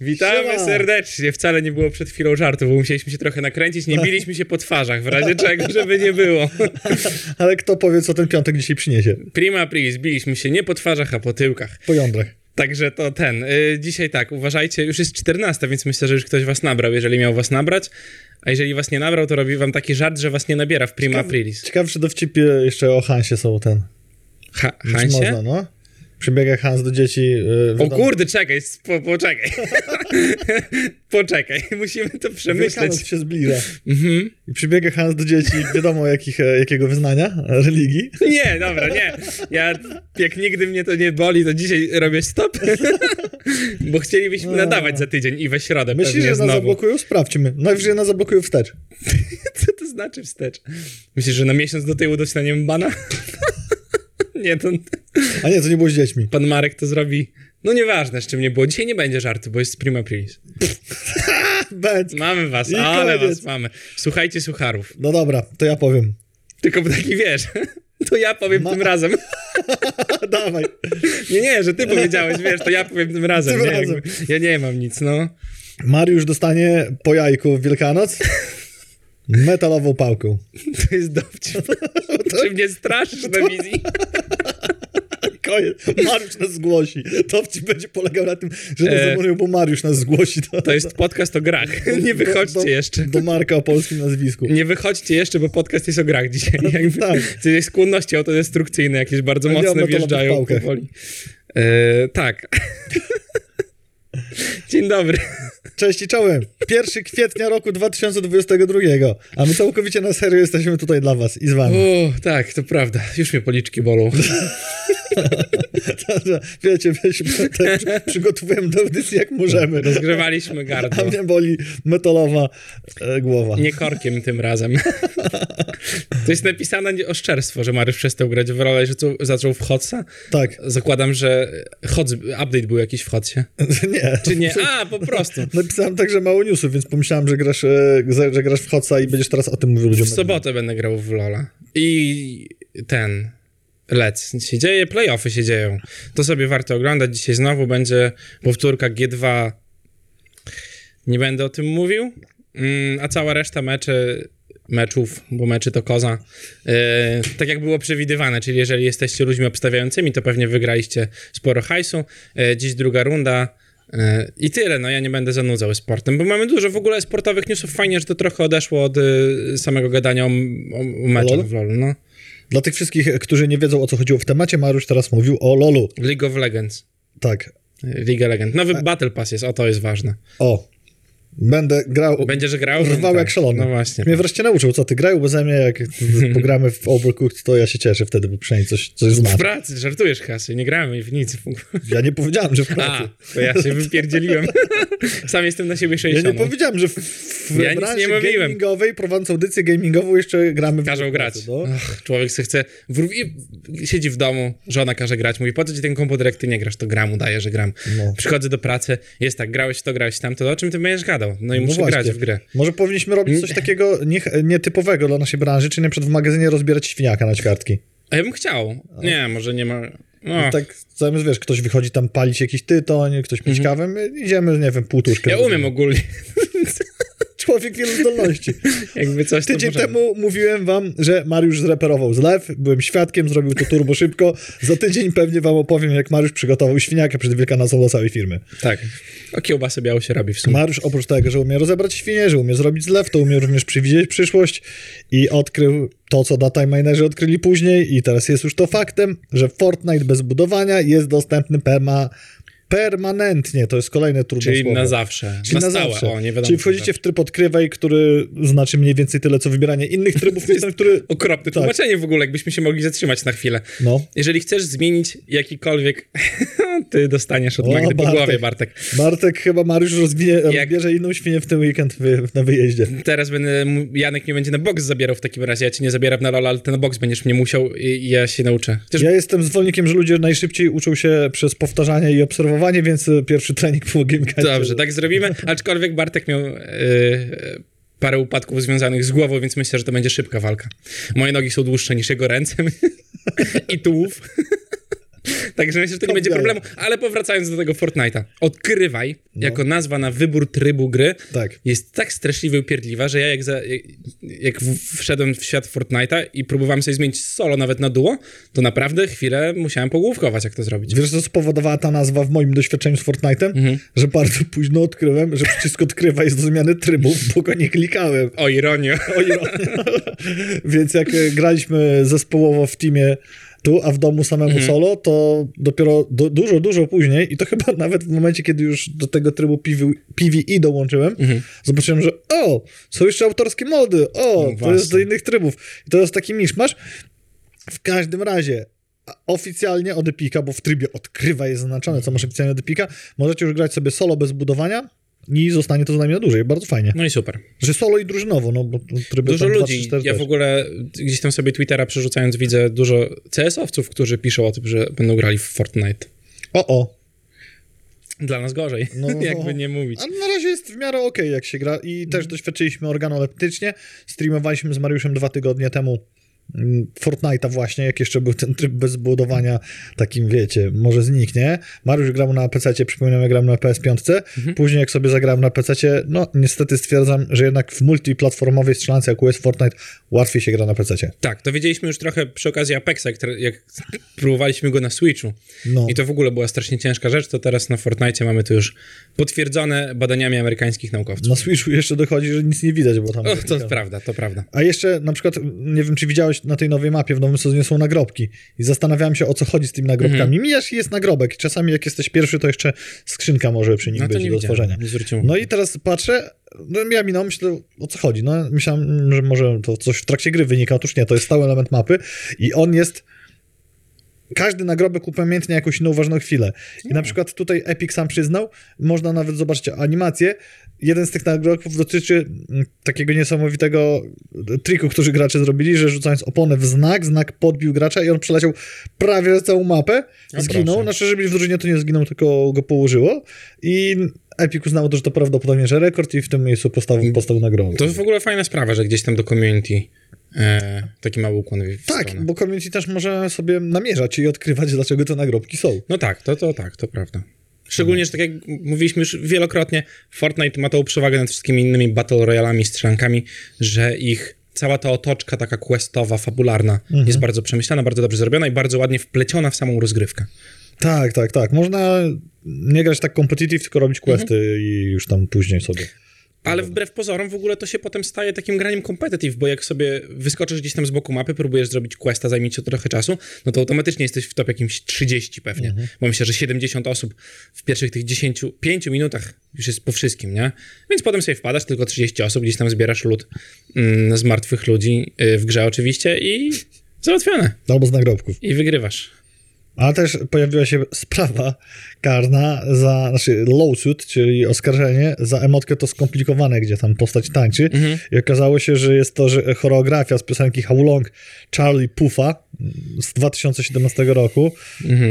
Witamy Siema. serdecznie. Wcale nie było przed chwilą żartu, bo musieliśmy się trochę nakręcić. Nie biliśmy się po twarzach, w razie czego, żeby nie było. Ale kto powie, co ten piątek dzisiaj przyniesie? Prima aprilis, biliśmy się nie po twarzach, a po tyłkach. Po jądrach. Także to ten. Y, dzisiaj tak, uważajcie, już jest 14, więc myślę, że już ktoś was nabrał, jeżeli miał was nabrać. A jeżeli was nie nabrał, to robi wam taki żart, że was nie nabiera w Prima aprilis. Ciekawsze dowcipy jeszcze o Hansie są ten. Ha, Czy Hansie? Można, no. Przybiega Hans do dzieci. Yy, O kurde, czekaj, po, poczekaj. poczekaj, musimy to przemyśleć. Wielkanoc się zbliża. Mhm. I przybiega Hans do dzieci, wiadomo jakich, e, jakiego wyznania, religii. Nie, dobra, nie. Ja, jak nigdy mnie to nie boli, to dzisiaj robię stop. Bo chcielibyśmy nadawać za tydzień i we środę Myślisz, pewnie że nas znowu. zablokują? Sprawdźmy. Najwyżej nas zablokują wstecz. Co to znaczy wstecz? Myślisz, że na miesiąc do tyłu dostaniemy bana? Nie, to A nie, to nie było z dziećmi. pan Marek to zrobi. No nieważne, z czym nie było. Dzisiaj nie będzie żartu, bo jest prima. Będzie. Mamy was, I ale koniec. was mamy. Słuchajcie sucharów. No dobra, to ja powiem. Tylko taki wiesz, to ja powiem Ma- tym razem. Dawaj. Nie, nie, że ty powiedziałeś, wiesz, to ja powiem tym razem. Tym nie, razem. Ja nie mam nic, no. Mariusz dostanie po jajku w Wielkanoc metalową pałką. To jest dowcip. Czy mnie straszysz na wizji? I Koniec. Mariusz nas zgłosi. To ci będzie polegał na tym, że nas E. bo Mariusz nas zgłosi. Do, To jest podcast o grach. Nie wychodźcie do, do, jeszcze. Do Marka o polskim nazwisku. Nie wychodźcie jeszcze, bo podcast jest o grach dzisiaj. Jakby, tak. Czyli skłonności autodestrukcyjne jakieś bardzo Chodzi o mocne wjeżdżają powoli. E, tak. Dzień dobry. Cześć i czołem. 1 kwietnia roku 2022, a my całkowicie na serio jesteśmy tutaj dla was i z wami. O, tak, to prawda. Już mnie policzki bolą. Wiecie, my się tak przygotowujemy do audycji jak możemy. Rozgrzewaliśmy A gardło. mnie boli metalowa e, głowa. Nie korkiem tym razem. To jest napisane oszczerstwo, że Mariusz przestał grać w rolę, że co- zaczął w Hotsa. Tak. Zakładam, że Hots, update był jakiś w Hotsie. Nie. Czy nie? A, po prostu. Napisałem także mało newsów, więc pomyślałem, że grasz, e, że grasz w Hotsa i będziesz teraz o tym mówił ludziom. W sobotę będę grał w Lola. I ten... Lec się dzieje, playoffy się dzieją. To sobie warto oglądać. Dzisiaj znowu będzie powtórka G2. Nie będę o tym mówił. Mm, a cała reszta meczy, meczów, bo meczy to koza, yy, tak jak było przewidywane, czyli jeżeli jesteście ludźmi obstawiającymi, to pewnie wygraliście sporo hajsu. Yy, dziś druga runda. yy, I tyle, no ja nie będę zanudzał sportem, bo mamy dużo w ogóle sportowych newsów. Fajnie, że to trochę odeszło od samego gadania o, o, o meczach w LoL, no. Dla tych wszystkich, którzy nie wiedzą o co chodziło w temacie, Mariusz teraz mówił o LoLu. League of Legends. Tak. Liga Legend. Nowy Battle Pass jest, o to jest ważne. O. Będę grał. Będziesz grał? Rwał Tak. jak szalony. No właśnie. Mnie wreszcie nauczył, co ty grał, bo ze mnie jak pogramy w Overcooked, to ja się cieszę wtedy, bo przynajmniej coś, coś W znaczy. pracy, żartujesz kasy, nie grałem w nic. Ja nie powiedziałem, że w pracy. A, to ja się wypierdzieliłem. Sam jestem na siebie Ja 60. nie powiedziałem, że w, w Ja nic branży nie mówiłem. gamingowej, prowadząc audycję gamingową, jeszcze gramy w Każą grać. No. Ach, człowiek se chce. W... i Siedzi w domu, żona każe grać. Mówi, po co ci ten komputer, jak ty nie grasz? To gram, udaję, że gram. No. Przychodzę do pracy, jest tak, grałeś w to, grałeś tam, to o czym ty będziesz gadał? No i No muszę właśnie. grać w grę. Może powinniśmy robić coś takiego nie, nietypowego dla naszej branży, czyli na przykład w magazynie rozbierać świniaka na ćwiartki. A ja bym chciał. Nie, może nie ma. No. Tak, zamiast wiesz, ktoś wychodzi tam palić jakiś tytoń, ktoś pić kawę, my idziemy, nie wiem, półtuszkę. Ja umiem ogólnie. Człowiek wielu zdolności. Jakby coś Tydzień temu mówiłem wam, że Mariusz zreperował zlew, byłem świadkiem, zrobił to turbo szybko. Za tydzień pewnie wam opowiem, jak Mariusz przygotował świniaka przed Wielkanocą dla całej firmy. Tak. O kiełbasę białą się robi w sumie. Mariusz oprócz tego, że umie rozebrać świnie, że umie zrobić zlew, to umie również przewidzieć przyszłość i odkrył to, co data minerzy odkryli później i teraz jest już to faktem, że Fortnite bez budowania jest dostępny perma, permanentnie. To jest kolejne trudne Czyli słowo. na zawsze. Czyli na, na stałe. zawsze. O, nie wiadomo. Czyli wchodzicie to w tryb odkrywaj, który znaczy mniej więcej tyle, co wybieranie innych trybów, niż ten, który... Okropne Tak. tłumaczenie w ogóle, jakbyśmy się mogli zatrzymać na chwilę. No. Jeżeli chcesz zmienić jakikolwiek, ty dostaniesz od O, Magdy po Bartek. głowie, Bartek. Bartek chyba Mariusz rozwinie, Jak- rozbierze inną świnię w ten weekend wy, na wyjeździe. Teraz będę, Janek mnie będzie na boks zabierał w takim razie, ja cię nie zabieram na LoL, ale ty na boks będziesz mnie musiał i, i ja się nauczę. Chociaż Ja jestem zwolennikiem, że ludzie najszybciej uczą się przez powtarzanie i obserwowanie, więc e, pierwszy trening po Gamecastie. Dobrze, tak zrobimy, aczkolwiek Bartek miał... Yy, parę upadków związanych z głową, więc myślę, że to będzie szybka walka. Moje nogi są dłuższe niż jego ręce i tułów. Także myślę, że to nie będzie problemu. Ale powracając do tego Fortnite'a. Odkrywaj, jako nazwa na wybór trybu gry, Tak. jest tak straszliwa i upierdliwa, że ja jak, za, jak, jak wszedłem w świat Fortnite'a i próbowałem sobie zmienić solo nawet na duo, to naprawdę chwilę musiałem pogłówkować, jak to zrobić. Wiesz, co spowodowała ta nazwa w moim doświadczeniu z Fortnite'em? Że bardzo późno odkryłem, że przycisk odkrywa jest do zmiany trybów, bo go nie klikałem. O, ironia. O ironię. Więc jak e, graliśmy zespołowo w teamie tu, a w domu samemu solo, to dopiero do, dużo, dużo później i to chyba nawet w momencie, kiedy już do tego trybu PV, PvE dołączyłem, zobaczyłem, że o, są jeszcze autorskie mody, o, to właśnie. jest do innych trybów. I to jest taki miszmasz. W każdym razie, oficjalnie od Epika, bo w trybie odkrywa jest zaznaczone, co masz oficjalnie od Epika, możecie już grać sobie solo bez budowania i zostanie to z nami na dłużej. Bardzo fajnie. No i super. Że solo i drużynowo, no bo tryby Dużo ludzi. trzy, cztery ja też. w ogóle gdzieś tam sobie Twittera przerzucając widzę dużo CS-owców, którzy piszą o tym, że będą grali w Fortnite. O, o. Dla nas gorzej, No, jakby nie mówić. A na razie jest w miarę okej, jak się gra i też doświadczyliśmy organoleptycznie. Streamowaliśmy z Mariuszem dwa tygodnie temu Fortnite'a właśnie, jak jeszcze był ten tryb bez budowania, takim wiecie, może zniknie. Mariusz grał na PC, przypominam, ja grałem na PS5. Mhm. Później jak sobie zagrałem na PC, no niestety stwierdzam, że jednak w multiplatformowej strzelance, jak jest Fortnite, łatwiej się gra na PC. Tak, to wiedzieliśmy już trochę przy okazji Apexa, jak, próbowaliśmy go na Switchu. No. I to w ogóle była strasznie ciężka rzecz, to teraz na Fortnite mamy to już potwierdzone badaniami amerykańskich naukowców. Na Switchu jeszcze dochodzi, że nic nie widać, bo tam... O, to prawda, to prawda. A jeszcze na przykład, nie wiem, czy widziałeś na tej nowej mapie, w nowym sezonie są nagrobki. I zastanawiałem się, o co chodzi z tymi nagrobkami. Mhm. Mijasz i jest nagrobek. Czasami jak jesteś pierwszy, to jeszcze skrzynka może przy nim No być do otworzenia. No i teraz patrzę, no ja minął, myślę, o co chodzi. No myślałem, że może to coś w trakcie gry wynika. Otóż nie, to jest stały element mapy i on jest... Każdy nagrobek upamiętnia jakąś inną ważną chwilę. I na przykład tutaj Epic sam przyznał, można nawet zobaczyć animację. Jeden z tych nagrobków dotyczy mm, takiego niesamowitego triku, który gracze zrobili, że rzucając oponę w znak, znak podbił gracza i on przeleciał prawie całą mapę, zginął. proszę. Znaczy, że w drużynie, to nie zginął, tylko go położyło. I Epic uznało to, że to prawdopodobnie, że rekord i w tym miejscu postawił, postawił nagrodę. To w ogóle fajna sprawa, że gdzieś tam do community e, taki mały ukłon w Tak, stronę. bo community też może sobie namierzać i odkrywać, dlaczego te nagrobki są. No tak, to, to tak, to prawda. Szczególnie, że tak jak mówiliśmy już wielokrotnie, Fortnite ma tą przewagę nad wszystkimi innymi Battle Royalami, strzelankami, że ich cała ta otoczka taka questowa, fabularna jest bardzo przemyślana, bardzo dobrze zrobiona i bardzo ładnie wpleciona w samą rozgrywkę. Tak, tak, tak. Można nie grać tak competitive, tylko robić questy Mhm. i już tam później sobie. Ale wbrew pozorom w ogóle to się potem staje takim graniem competitive, bo jak sobie wyskoczysz gdzieś tam z boku mapy, próbujesz zrobić questa, zajmie ci to trochę czasu, no to automatycznie jesteś w top jakimś 30 pewnie, bo myślę, że 70 osób w pierwszych tych 10, 5 minutach już jest po wszystkim, nie? Więc potem sobie wpadasz, tylko 30 osób, gdzieś tam zbierasz lód mm, z martwych ludzi y, w grze oczywiście i załatwione. Albo z nagrobków. I wygrywasz. Ale też pojawiła się sprawa karna za, znaczy lawsuit, czyli oskarżenie za emotkę to skomplikowane, gdzie tam postać tańczy. I okazało się, że jest to że choreografia z piosenki How Long Charlie Puffa z 2017 roku.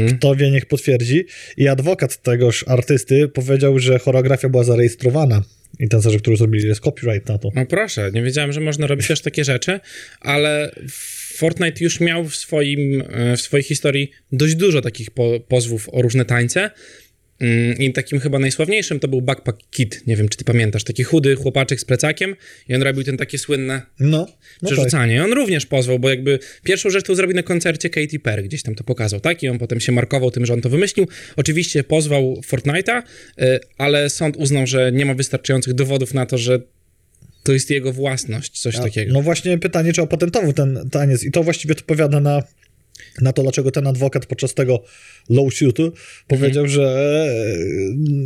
Kto wie, niech potwierdzi. I adwokat tegoż artysty powiedział, że choreografia była zarejestrowana. I tancerze, którzy zrobili, jest copyright na to. No proszę, nie wiedziałem, że można robić też takie rzeczy, ale Fortnite już miał w, swoim, e, w swojej historii dość dużo takich po, pozwów o różne tańce. Mm, I takim chyba najsławniejszym to był Backpack Kid. Nie wiem, czy ty pamiętasz. Taki chudy chłopaczek z plecakiem i on robił ten takie słynne No, no tak. przerzucanie. On również pozwał, bo jakby pierwszą rzecz to zrobił na koncercie Katy Perry, gdzieś tam to pokazał, tak? I on potem się markował tym, że on to wymyślił. Oczywiście pozwał Fortnite'a, y, ale sąd uznał, że nie ma wystarczających dowodów na to, że to jest jego własność, coś A, takiego. No właśnie pytanie, czy opatentował ten taniec i to właściwie odpowiada na, na to, dlaczego ten adwokat podczas tego lawsuitu powiedział, Mhm. że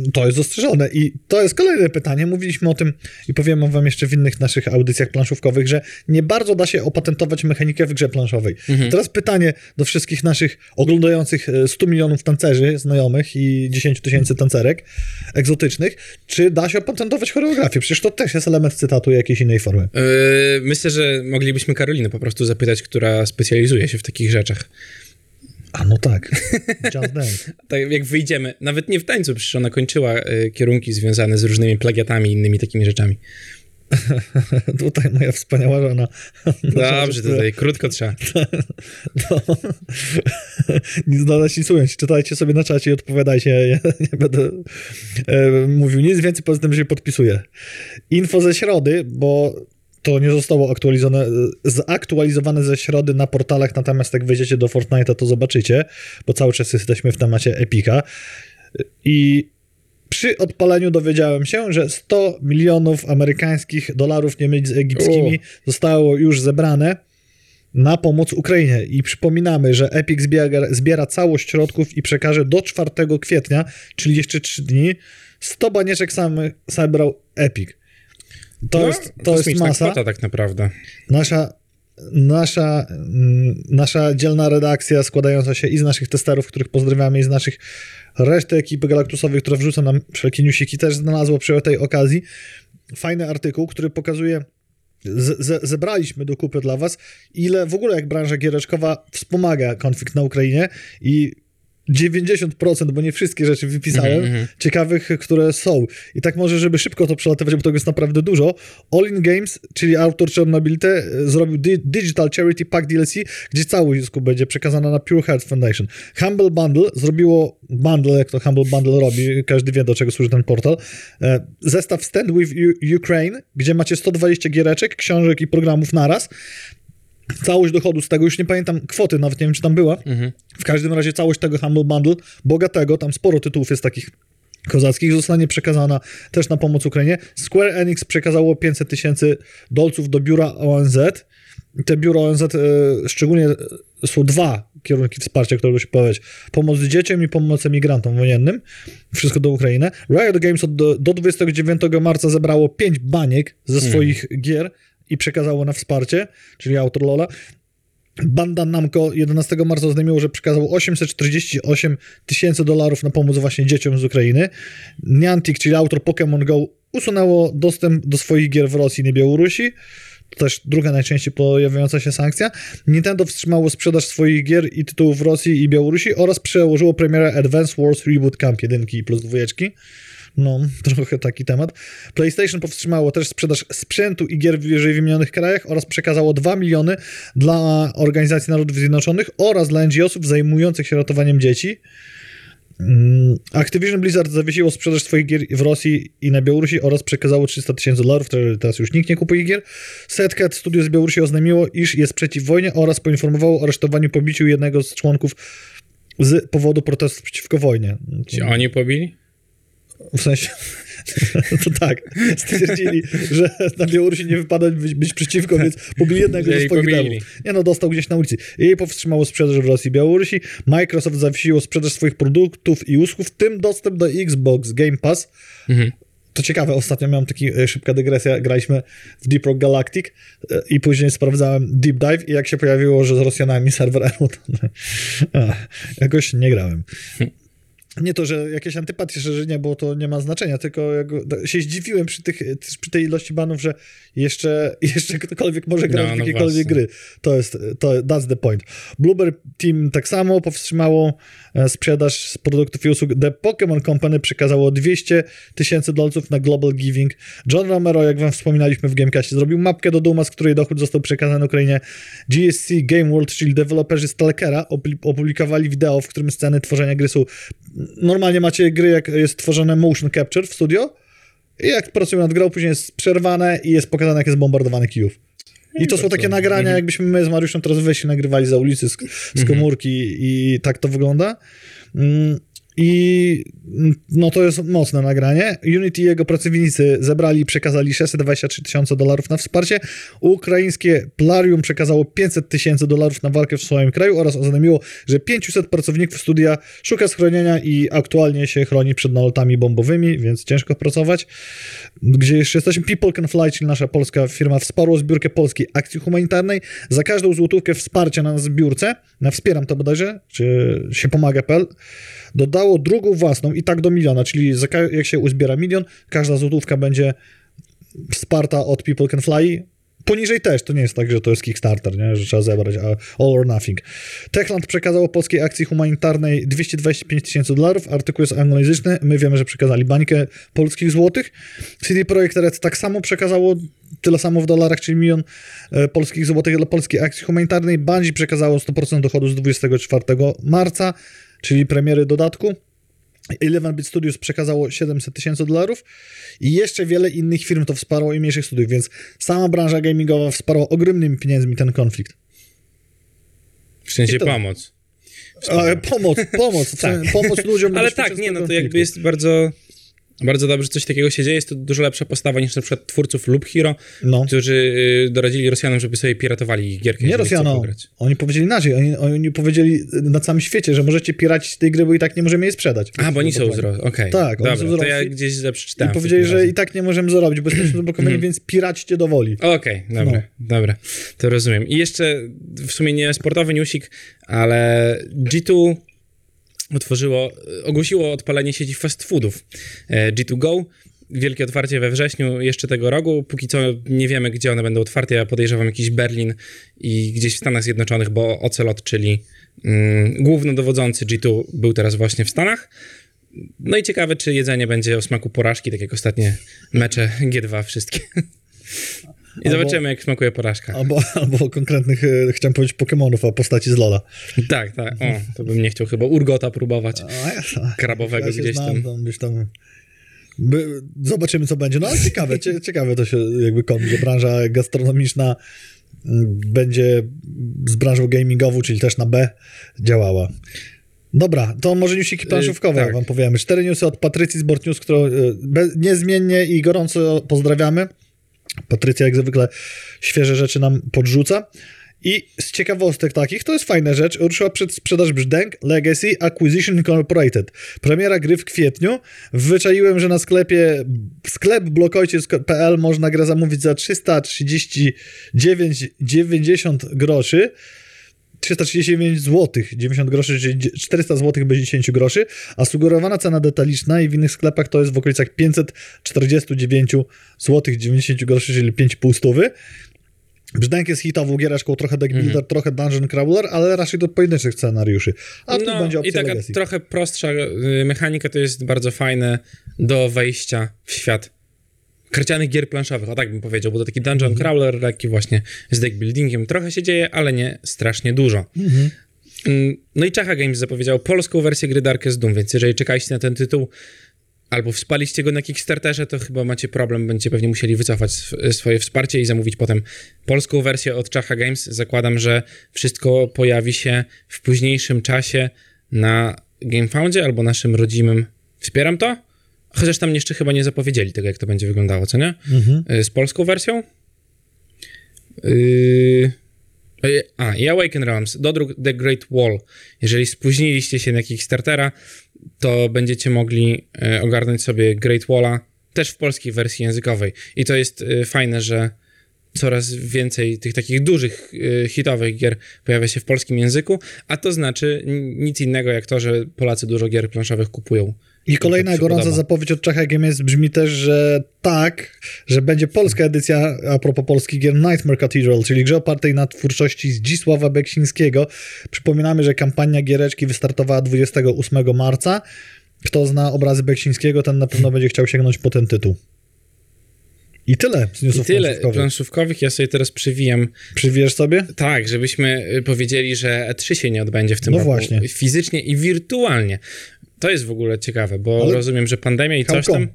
e, to jest zastrzeżone. I to jest kolejne pytanie. Mówiliśmy o tym i powiem wam jeszcze w innych naszych audycjach planszówkowych, że nie bardzo da się opatentować mechanikę w grze planszowej. Mhm. Teraz pytanie do wszystkich naszych oglądających e, 100 milionów tancerzy znajomych i 10 tysięcy tancerek egzotycznych, czy da się opatentować choreografię? Przecież to też jest element cytatu jakiejś innej formy. Yy, myślę, że moglibyśmy Karolinę po prostu zapytać, która specjalizuje się w takich rzeczach. A no tak. Just Dance. Tak jak wyjdziemy, nawet nie w tańcu, przecież ona kończyła y, kierunki związane z różnymi plagiatami i innymi takimi rzeczami. tutaj moja wspaniała żona. Dobrze, tutaj krótko trzeba. No. nic dodać, nic ująć. Czytajcie sobie na czacie i odpowiadajcie. Ja nie będę e, mówił nic więcej, poza tym, że się podpisuję. Info ze środy, bo to nie zostało aktualizowane, zaktualizowane ze środy na portalach, natomiast jak wejdziecie do Fortnite'a, to zobaczycie, bo cały czas jesteśmy w temacie Epika. I przy odpaleniu dowiedziałem się, że 100 milionów amerykańskich dolarów, nie mylić z egipskimi, zostało już zebrane na pomoc Ukrainie. I przypominamy, że Epic zbiera, zbiera całość środków i przekaże do 4 kwietnia, czyli jeszcze 3 dni, 100 banieczek sam zebrał Epic. To no, jest, to jest masa. Kwota, tak naprawdę. Nasza, nasza, mm, nasza dzielna redakcja składająca się i z naszych testerów, których pozdrawiamy, i z naszych reszty ekipy galaktusowej, która wrzuca nam wszelkie newsiki, też znalazła przy tej okazji fajny artykuł, który pokazuje z, z, zebraliśmy do kupy dla was, ile w ogóle jak branża giereczkowa wspomaga konflikt na Ukrainie i 90%, bo nie wszystkie rzeczy wypisałem, mm -hmm. ciekawych, które są. I tak może, żeby szybko to przelatywać, bo tego jest naprawdę dużo. All In Games, czyli autor Chernobylte, zrobił Di Digital Charity Pack DLC, gdzie całość zysku będzie przekazana na Pure Heart Foundation. Humble Bundle zrobiło bundle, jak to Humble Bundle robi, każdy wie, do czego służy ten portal. E, zestaw Stand With U Ukraine, gdzie macie 120 giereczek, książek i programów naraz całość dochodu z tego, już nie pamiętam kwoty, nawet nie wiem, czy tam była. Mhm. W każdym razie całość tego Humble Bundle, bogatego, tam sporo tytułów jest takich kozackich, zostanie przekazana też na pomoc Ukrainie. Square Enix przekazało 500 tysięcy dolców do biura ONZ. Te biuro ONZ e, szczególnie e, są dwa kierunki wsparcia, które się powiedzieć. Pomoc dzieciom i pomoc emigrantom wojennym. Wszystko do Ukrainy. Riot Games od, do 29 marca zebrało 5 baniek ze hmm. swoich hmm. gier i przekazało na wsparcie, czyli autor Lola. Banda Namco 11 marca oznajmiło, że przekazało 848 tysięcy dolarów na pomoc właśnie dzieciom z Ukrainy. Niantic, czyli autor Pokémon Go, usunęło dostęp do swoich gier w Rosji i Białorusi. To też druga najczęściej pojawiająca się sankcja. Nintendo wstrzymało sprzedaż swoich gier i tytułów w Rosji i Białorusi oraz przełożyło premierę Advance Wars Reboot Camp 1 plus 2. No, trochę taki temat. PlayStation powstrzymało też sprzedaż sprzętu i gier w wyżej wymienionych krajach oraz przekazało 2 miliony dla Organizacji Narodów Zjednoczonych oraz dla NGO-sów zajmujących się ratowaniem dzieci. Mm, Activision Blizzard zawiesiło sprzedaż swoich gier w Rosji i na Białorusi oraz przekazało 300 tysięcy dolarów, teraz już nikt nie kupuje gier. Setcat Studio z Białorusi oznajmiło, iż jest przeciw wojnie oraz poinformowało o aresztowaniu pobiciu jednego z członków z powodu protestów przeciwko wojnie. Czy oni pobili? W sensie, to tak, stwierdzili, że na Białorusi nie wypada być, być przeciwko, więc pobili jednego ze swoich demów. Nie no, dostał gdzieś na ulicy. Jej powstrzymało sprzedaż w Rosji i Białorusi. Microsoft zawiesiło sprzedaż swoich produktów i usług, w tym dostęp do Xbox Game Pass. Mhm. To ciekawe, ostatnio miałem taki e, szybka dygresja, graliśmy w Deep Rock Galactic e, i później sprawdzałem Deep Dive i jak się pojawiło, że z Rosjanami serwer to jakoś nie grałem. Nie to, że jakieś antypatie szerzenia, bo to nie ma znaczenia, tylko jak, się zdziwiłem przy, tych, przy tej ilości banów, że jeszcze, jeszcze ktokolwiek może grać no, w no jakiekolwiek no gry. To jest, to, that's the point. Bloober Team tak samo powstrzymało e, sprzedaż produktów i usług. The Pokémon Company przekazało 200 tysięcy dolców na Global Giving. John Romero, jak wam wspominaliśmy w Gamecastie, zrobił mapkę do Duma, z której dochód został przekazany Ukrainie. GSC Game World, czyli deweloperzy Stalkera, opublikowali wideo, w którym sceny tworzenia gry są normalnie macie gry, jak jest tworzone motion capture w studio i jak pracują nad grą, później jest przerwane i jest pokazane, jak jest bombardowany kijów. I to są takie nagrania, jakbyśmy my z Mariuszem teraz weszli, nagrywali za ulicy z, z mhm. komórki i tak to wygląda. Mm, i no to jest mocne nagranie. Unity i jego pracownicy zebrali i przekazali 623 tysiące dolarów na wsparcie. Ukraińskie Plarium przekazało 500 tysięcy dolarów na walkę w swoim kraju oraz oznajmiło, że 500 pracowników studia szuka schronienia i aktualnie się chroni przed nalotami bombowymi, więc ciężko pracować. Gdzie jeszcze jesteśmy? People Can Fly, czyli nasza polska firma, wsparła zbiórkę polskiej akcji humanitarnej. Za każdą złotówkę wsparcia na zbiórce, na wspieram to bodajże, czy się pomaga.pl, dodało drugą własną i tak do miliona, czyli jak się uzbiera milion, każda złotówka będzie wsparta od People Can Fly, poniżej też, to nie jest tak, że to jest Kickstarter, nie? że trzeba zebrać all or nothing. Techland przekazał polskiej akcji humanitarnej 225 tysięcy dolarów, artykuł jest anglojęzyczny, my wiemy, że przekazali bańkę polskich złotych. CD Projekt Red tak samo przekazało tyle samo w dolarach, czyli milion e, polskich złotych dla polskiej akcji humanitarnej. Bungie przekazało 100% dochodu z 24 marca, czyli premiery dodatku. Eleven Bit Studios przekazało 700 tysięcy dolarów i jeszcze wiele innych firm to wsparło i mniejszych studiów, więc sama branża gamingowa wsparła ogromnymi pieniędzmi ten konflikt. W sensie pomoc. A, pomoc, pomoc, w sensie, pomoc ludziom. Ale tak, nie, no to jakby jest bardzo, bardzo dobrze, że coś takiego się dzieje. Jest to dużo lepsza postawa niż na przykład twórców Loop Hero, No. którzy y, doradzili Rosjanom, żeby sobie piratowali ich gierkę. Nie Rosjanom. Oni powiedzieli inaczej. Oni, oni powiedzieli na całym świecie, że możecie piracić tej gry, bo i tak nie możemy jej sprzedać. A, bo oni są z. Rosji. Okej, Tak, oni dobra, są z to ja gdzieś I przeczytałem. w powiedzieli, że razie. i tak nie możemy zarobić, bo jesteśmy zablokowani, Mhm. więc piraćcie do woli. Okej, dobra, No. dobra, to rozumiem. I jeszcze w sumie nie sportowy newsik, ale G2 otworzyło, ogłosiło odpalenie sieci fast foodów e, G2 Go. Wielkie otwarcie we wrześniu jeszcze tego roku. Póki co nie wiemy, gdzie one będą otwarte. Ja podejrzewam jakiś Berlin i gdzieś w Stanach Zjednoczonych, bo Ocelot, czyli mm, głównodowodzący G2 był teraz właśnie w Stanach. No i ciekawe, czy jedzenie będzie o smaku porażki, tak jak ostatnie mecze G2 wszystkie. I Albo- zobaczymy, jak smakuje porażka. Albo, albo konkretnych, e, chciałem powiedzieć, Pokemonów, a postaci z Lola. Tak, tak. O, to bym nie chciał chyba Urgota próbować. A, ja- Krabowego ja gdzieś znam, tam. gdzieś tam. By, zobaczymy, co będzie. No ale ciekawe, cie, ciekawe to się jakby komi, że branża gastronomiczna mm, będzie z branżą gamingową, czyli też na B, działała. Dobra, to może newsiki planszówkowe tak. wam powiemy. Cztery newsy od Patrycji z Board News, którą y, niezmiennie i gorąco pozdrawiamy. Patrycja jak zwykle świeże rzeczy nam podrzuca. I z ciekawostek takich, to jest fajna rzecz, ruszyła przed sprzedaż brzdęk Legacy Acquisition Incorporated. Premiera gry w kwietniu. Wyczaiłem, że na sklepie sklep blokojcie.pl można grę zamówić za 339,90 groszy. 339 zł, 90 groszy, czyli 400 zł bez 10 groszy, a sugerowana cena detaliczna i w innych sklepach to jest w okolicach 549 zł, 90 groszy, czyli 5,5 stówy. Brzdęk jest hitową giereczką, trochę deck builder, Mhm. trochę dungeon crawler, ale raczej do pojedynczych scenariuszy. A tu No będzie i opcja taka Legacy. trochę prostsza y, mechanika to jest bardzo fajne do wejścia w świat karcianych gier planszowych, o tak bym powiedział, bo to taki dungeon Mhm. crawler, lekki właśnie z deck buildingiem. Trochę się dzieje, ale nie strasznie dużo. Mhm. Mm, No i Czacha Games zapowiedział polską wersję gry Darkest Doom, więc jeżeli czekaliście na ten tytuł albo wspaliście go na Kickstarterze, to chyba macie problem, będziecie pewnie musieli wycofać sw- swoje wsparcie i zamówić potem polską wersję od Czacha Games. Zakładam, że wszystko pojawi się w późniejszym czasie na GameFoundzie albo naszym rodzimym. Wspieram to? Chociaż tam jeszcze chyba nie zapowiedzieli tego, jak to będzie wyglądało, co nie? Mhm. Y, Z polską wersją? Yy... A, i Awaken Realms, dodruk The Great Wall. Jeżeli spóźniliście się na Kickstartera, to będziecie mogli ogarnąć sobie Great Walla też w polskiej wersji językowej. I to jest fajne, że coraz więcej tych takich dużych, hitowych gier pojawia się w polskim języku, a to znaczy nic innego jak to, że Polacy dużo gier planszowych kupują. I kolejna gorąca zapowiedź od Czacha Games brzmi też, że tak, że będzie polska edycja, a propos polskich gier, Nightmare Cathedral, czyli grze opartej na twórczości Zdzisława Beksińskiego. Przypominamy, że kampania giereczki wystartowała 28 marca. Kto zna obrazy Beksińskiego, ten na pewno będzie chciał sięgnąć po ten tytuł. I tyle z I newsów tyle planszówkowych. planszówkowych. Ja sobie teraz przywijam Przywiesz sobie? Tak, żebyśmy y, powiedzieli, że E3 się nie odbędzie w tym No roku. właśnie. Fizycznie i wirtualnie. To jest w ogóle ciekawe, bo Ale- rozumiem, że pandemia i coś tam.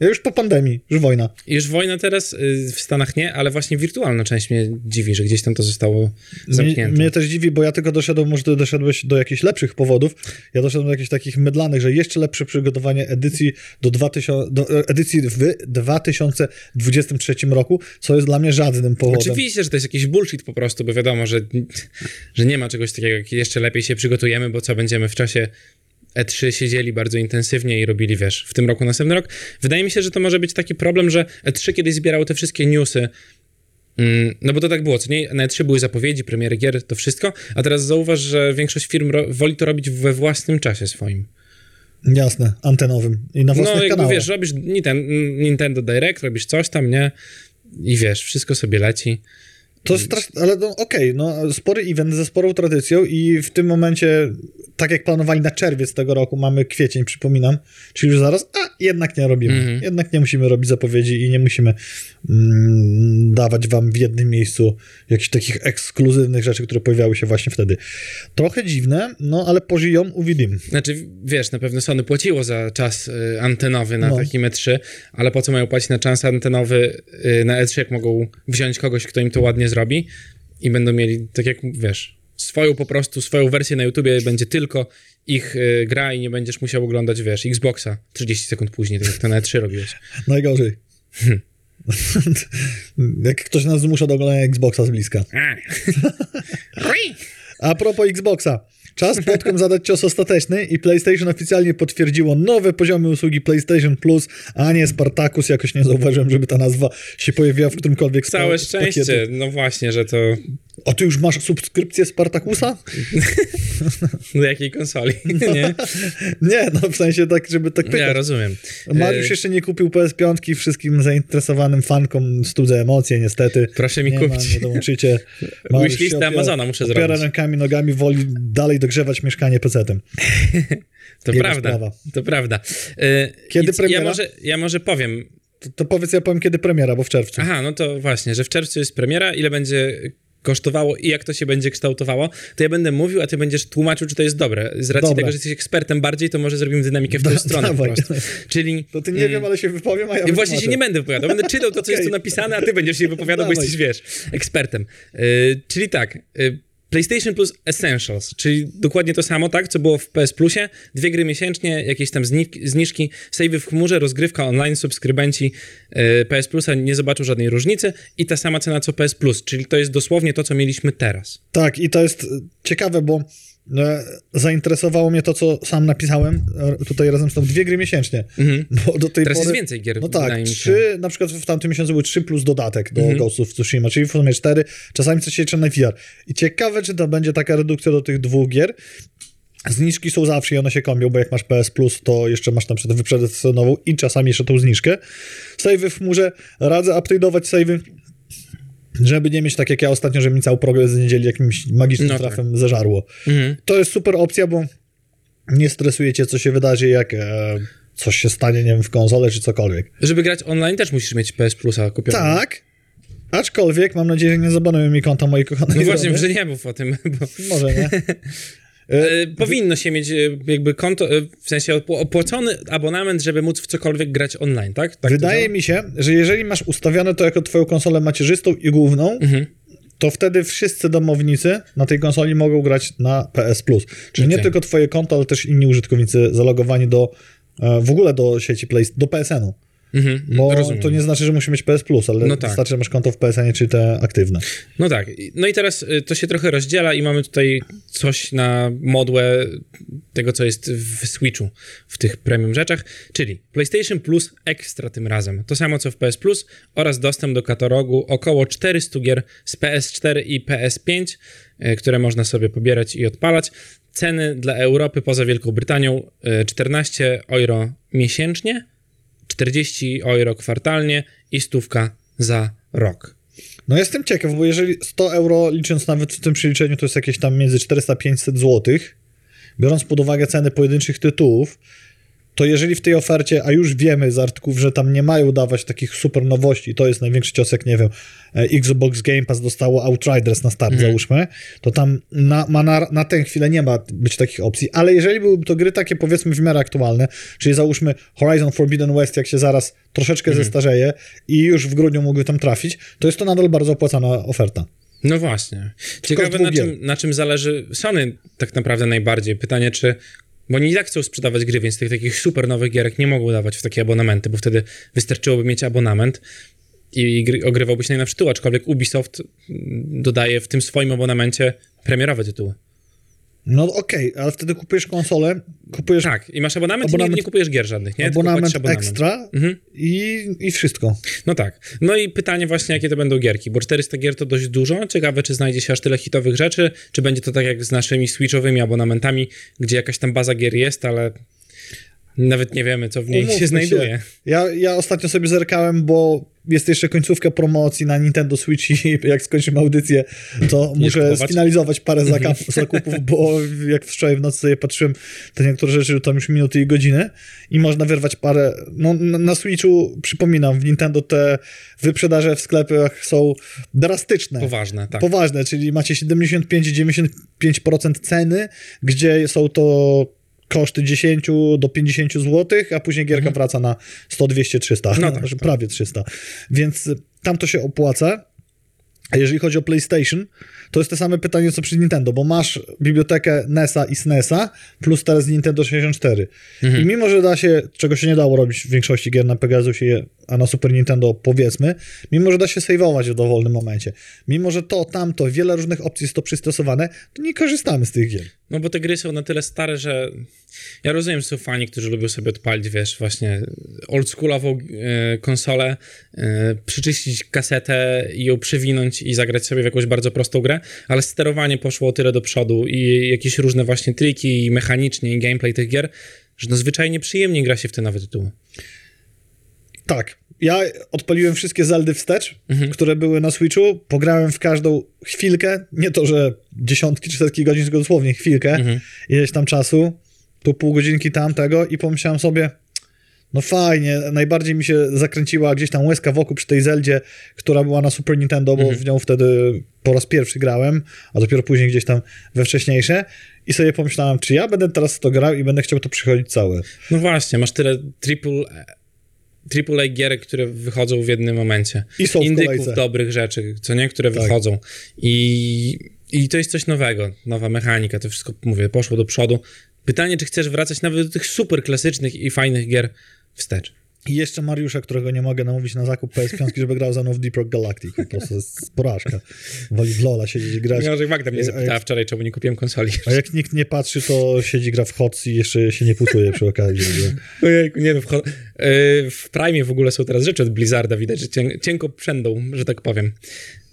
Ja już po pandemii, już wojna. Już wojna teraz y, w Stanach nie, ale właśnie wirtualna część mnie dziwi, że gdzieś tam to zostało zamknięte. Mnie, mnie też dziwi, bo ja tylko doszedłem, może ty doszedłeś do jakichś lepszych powodów. Ja doszedłem do jakichś takich mydlanych, że jeszcze lepsze przygotowanie edycji do, 2000, do e, edycji w 2023 roku, co jest dla mnie żadnym powodem. Oczywiście, że to jest jakiś bullshit po prostu, bo wiadomo, że, że nie ma czegoś takiego, jak jeszcze lepiej się przygotujemy, bo co będziemy w czasie E3 siedzieli bardzo intensywnie i robili, wiesz, w tym roku, następny rok. Wydaje mi się, że to może być taki problem, że E3 kiedyś zbierało te wszystkie newsy, mm, no bo to tak było, co nie? Na E3 były zapowiedzi, premiery gier, to wszystko, a teraz zauważ, że większość firm woli to robić we własnym czasie swoim. Jasne, antenowym i na własnych No, jakby kanałach. wiesz, robisz Ninten- Nintendo Direct, robisz coś tam, nie? i wiesz, wszystko sobie leci. To straszne, ale no, okej, no spory event ze sporą tradycją i w tym momencie, tak jak planowali na czerwiec tego roku, mamy kwiecień, przypominam, czyli już zaraz, a jednak nie robimy. Mhm. Jednak nie musimy robić zapowiedzi i nie musimy mm, dawać wam w jednym miejscu jakichś takich ekskluzywnych rzeczy, które pojawiały się właśnie wtedy. Trochę dziwne, no ale pożyją, uwidzimy. Znaczy, wiesz, na pewno Sony płaciło za czas y, antenowy na No. takim E3, ale po co mają płacić na czas antenowy y, na E3, jak mogą wziąć kogoś, kto im to ładnie zrobi i będą mieli, tak jak wiesz, swoją po prostu, swoją wersję na YouTubie będzie tylko ich y, gra i nie będziesz musiał oglądać, wiesz, Xboxa 30 sekund później, tak jak to na E3 robiłeś. Najgorzej. jak ktoś nas zmusza do oglądania Xboxa z bliska. A propos Xboxa. Czas plotkom zadać cios ostateczny i PlayStation oficjalnie potwierdziło nowe poziomy usługi PlayStation Plus, a nie Spartacus. Jakoś nie zauważyłem, żeby ta nazwa się pojawiła w którymkolwiek z Całe szczęście, no właśnie, że to A ty już masz subskrypcję Spartakusa? do jakiej konsoli, nie? Nie, no w sensie tak, żeby tak Ja pytać. rozumiem. Mariusz Y, jeszcze nie kupił PS5, wszystkim zainteresowanym fankom studzę emocje, niestety. Proszę mi nie kupić. Ma, nie dołączycie. Mariusz Wishlistę Amazona muszę opiera zrobić. rękami, nogami, woli dalej dogrzewać mieszkanie PC-tem. To Jego prawda, sprawa. to prawda. Y, Kiedy i- premiera? Ja może, ja może powiem, To, to powiedz, ja powiem, kiedy premiera, bo w czerwcu. Aha, no to właśnie, że w czerwcu jest premiera, ile będzie kosztowało i jak to się będzie kształtowało, to ja będę mówił, a ty będziesz tłumaczył, czy to jest dobre. Z racji Dobra. tego, że jesteś ekspertem bardziej, to może zrobimy dynamikę w tą Da- stronę dawaj. po prostu. Czyli... To ty nie mm, wiem, ale się wypowiem, a ja I właśnie się nie będę wypowiadał, będę czytał to, co jest Okej. tu napisane, a ty będziesz się wypowiadał, bo jesteś, wiesz, ekspertem. Y, czyli tak, y, PlayStation Plus Essentials, czyli dokładnie to samo, tak, co było w PS Plusie, dwie gry miesięcznie, jakieś tam zniżki, savey w chmurze, rozgrywka online, subskrybenci y, PS Plusa nie zobaczą żadnej różnicy i ta sama cena co PS Plus, czyli to jest dosłownie to, co mieliśmy teraz. Tak, i to jest ciekawe, bo zainteresowało mnie to, co sam napisałem e, tutaj razem z tą dwie gry miesięcznie. Bo do tej. Teraz pory... jest więcej gier, No tak, trzy, na przykład w tamtym miesiącu były trzy plus dodatek do Mhm. Ghost of Tsushima, czyli w sumie cztery, czasami coś się liczy na VR. I ciekawe, czy to będzie taka redukcja do tych dwóch gier. Zniżki są zawsze i one się kombią, bo jak masz PS Plus, to jeszcze masz na przykład wyprzedać i czasami jeszcze tą zniżkę. Savey w chmurze, radzę update'ować savey, żeby nie mieć tak jak ja ostatnio, że mi cały progres z niedzieli jakimś magicznym No tak. trafem zeżarło. Mhm. To jest super opcja, bo nie stresujecie, co się wydarzy, jak e, coś się stanie, nie wiem, w konsolę czy cokolwiek. Żeby grać online też musisz mieć PS Plusa kupione. Tak, aczkolwiek mam nadzieję, że nie zabanują mi konta mojej kochanej No właśnie, żony. że nie mów o tym, bo... Może nie. E, powinno się mieć e, jakby konto, e, w sensie opł- opłacony abonament, żeby móc w cokolwiek grać online, tak? tak Wydaje mi się, że jeżeli masz ustawione to jako twoją konsolę macierzystą i główną, Mhm. to wtedy wszyscy domownicy na tej konsoli mogą grać na PS Plus. Czyli nie Okej. tylko twoje konto, ale też inni użytkownicy zalogowani do e, w ogóle do sieci Play, do PSN-u. Mhm, Bo rozumiem. to nie znaczy, że musi mieć PS Plus, ale No tak. wystarczy, że masz konto w PSN-ie, czy te aktywne. No tak. No i teraz y, to się trochę rozdziela i mamy tutaj coś na modłę tego, co jest w Switchu, w tych premium rzeczach, czyli PlayStation Plus Extra tym razem. To samo, co w PS Plus oraz dostęp do katalogu około 400 gier z PS4 i PS5, y, które można sobie pobierać i odpalać. Ceny dla Europy poza Wielką Brytanią y, 14 euro miesięcznie, 40 euro kwartalnie i stówka za rok. No jestem ciekaw, bo jeżeli 100 euro, licząc nawet w tym przeliczeniu, to jest jakieś tam między 400-500 złotych, biorąc pod uwagę ceny pojedynczych tytułów, to jeżeli w tej ofercie, a już wiemy z artykułów, że tam nie mają dawać takich super nowości, to jest największy cios, jak nie wiem, e, Xbox Game Pass dostało Outriders na start, załóżmy, to tam na, ma na, na tę chwilę nie ma być takich opcji, ale jeżeli byłyby to gry takie powiedzmy w miarę aktualne, czyli załóżmy Horizon Forbidden West, jak się zaraz troszeczkę zestarzeje i już w grudniu mógłby tam trafić, to jest to nadal bardzo opłacana oferta. No właśnie. Ciekawe, na czym, na czym zależy Sony tak naprawdę najbardziej. Pytanie, czy... Bo oni i tak chcą sprzedawać gry, więc tych takich super nowych gierek nie mogą dawać w takie abonamenty, bo wtedy wystarczyłoby mieć abonament i gry, ogrywałbyś najnowszy tytuł, aczkolwiek Ubisoft dodaje w tym swoim abonamencie premierowe tytuły. No okej, ale wtedy kupujesz konsolę, kupujesz Tak, i masz abonament, i Abonament- nie, nie kupujesz gier żadnych, nie? Abonament, abonament. ekstra Mhm. i, i wszystko. No tak. No i pytanie właśnie, jakie to będą gierki, bo 400 gier to dość dużo. Ciekawe, czy znajdzie się aż tyle hitowych rzeczy, czy będzie to tak jak z naszymi switchowymi abonamentami, gdzie jakaś tam baza gier jest, ale nawet nie wiemy, co w niej Umówmy się znajduje. Ja, ja ostatnio sobie zerkałem, bo jest jeszcze końcówka promocji na Nintendo Switch i jak skończymy audycję, to muszę kupować? sfinalizować parę zakupów, zakupów, bo jak wczoraj w nocy sobie patrzyłem, to niektóre rzeczy to już minuty i godziny i można wyrwać parę, no na, na Switchu, przypominam, w Nintendo te wyprzedaże w sklepach są drastyczne. Poważne, tak. Poważne, czyli macie 75-95% ceny, gdzie są to koszty 10 do 50 zł, a później gierka wraca na 100, 200, 300, Mhm. No tak, tak. prawie 300. Więc tam to się opłaca. A jeżeli chodzi o PlayStation, to jest to same pytanie co przy Nintendo, bo masz bibliotekę NESa i SNESa, plus teraz Nintendo 64. Mhm. I mimo, że da się, czego się nie dało robić w większości gier na Pegasusie, a na Super Nintendo powiedzmy, mimo, że da się saveować w dowolnym momencie, mimo, że to, tamto, wiele różnych opcji jest to przystosowane, to nie korzystamy z tych gier. No bo te gry są na tyle stare, że ja rozumiem, że są fani, którzy lubią sobie odpalić, wiesz, właśnie oldschoolową e, konsolę, e, przyczyścić kasetę i ją przewinąć i zagrać sobie w jakąś bardzo prostą grę, ale sterowanie poszło o tyle do przodu i jakieś różne właśnie triki i mechanicznie i gameplay tych gier, że no zwyczajnie przyjemnie gra się w te nowe tytuły. Tak. Ja odpaliłem wszystkie Zeldy wstecz, Mhm. które były na Switchu, pograłem w każdą chwilkę, nie to, że dziesiątki czy setki godzin, tylko dosłownie chwilkę, Mhm. ileś tam czasu, tu pół godzinki tamtego i pomyślałem sobie, no fajnie, najbardziej mi się zakręciła gdzieś tam łezka wokół przy tej Zeldzie, która była na Super Nintendo, bo Mhm. w nią wtedy po raz pierwszy grałem, a dopiero później gdzieś tam we wcześniejsze i sobie pomyślałem, czy ja będę teraz to grał i będę chciał to przychodzić całe. No właśnie, masz tyle triple, triple A gier, które wychodzą w jednym momencie. I są Indyków dobrych rzeczy, co nie, które Tak. wychodzą. I, I to jest coś nowego, nowa mechanika, to wszystko, mówię, poszło do przodu. Pytanie, czy chcesz wracać nawet do tych super klasycznych i fajnych gier wstecz. I jeszcze Mariusza, którego nie mogę namówić na zakup PS5, żeby grał za mną w Deep Rock Galactic. Po prostu jest porażka. Woli w Lola siedzieć i grać. Ja, że Magda mnie A- a zapytała jak- wczoraj, czemu nie kupiłem konsoli. A jak nikt nie patrzy, to siedzi, gra w HOTS i jeszcze się nie putuje przy okazji. Ojejku, nie no, w, cho- yy, w Prime w ogóle są teraz rzeczy od Blizzarda, widać, że cienko przędą, że tak powiem,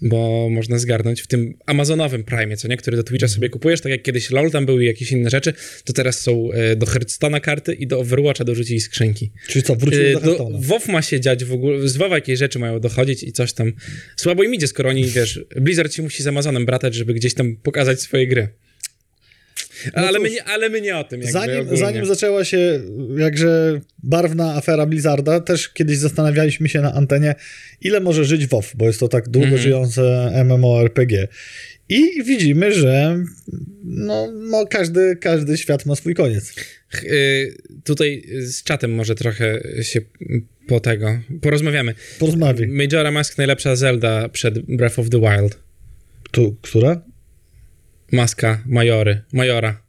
bo można zgarnąć w tym amazonowym Prime, co nie, który do Twitcha sobie kupujesz, tak jak kiedyś LoL tam były i jakieś inne rzeczy, to teraz są yy, do Hearthstone'a karty i do Overwatcha dorzucili skrzynki. Czyli co, wrócił Yy, do Hearthstone'a. WoW ma się dziać w ogóle, z WoWa jakieś rzeczy mają dochodzić i coś tam. Słabo im idzie, skoro oni, wiesz, Blizzard się musi z Amazonem bratać, żeby gdzieś tam pokazać swoje gry. Ale, cóż, my, nie, ale my nie o tym. Zanim, zanim zaczęła się jakże barwna afera Blizzarda, też kiedyś zastanawialiśmy się na antenie, ile może żyć WoW, bo jest to tak długo Mhm. żyjące MMORPG. I widzimy, że no, no każdy, każdy świat ma swój koniec. Ch- y, tutaj z czatem może trochę się po tego porozmawiamy. Porozmawiaj. Majora Mask najlepsza Zelda przed Breath of the Wild. Tu, która? Maska Majory, Majora.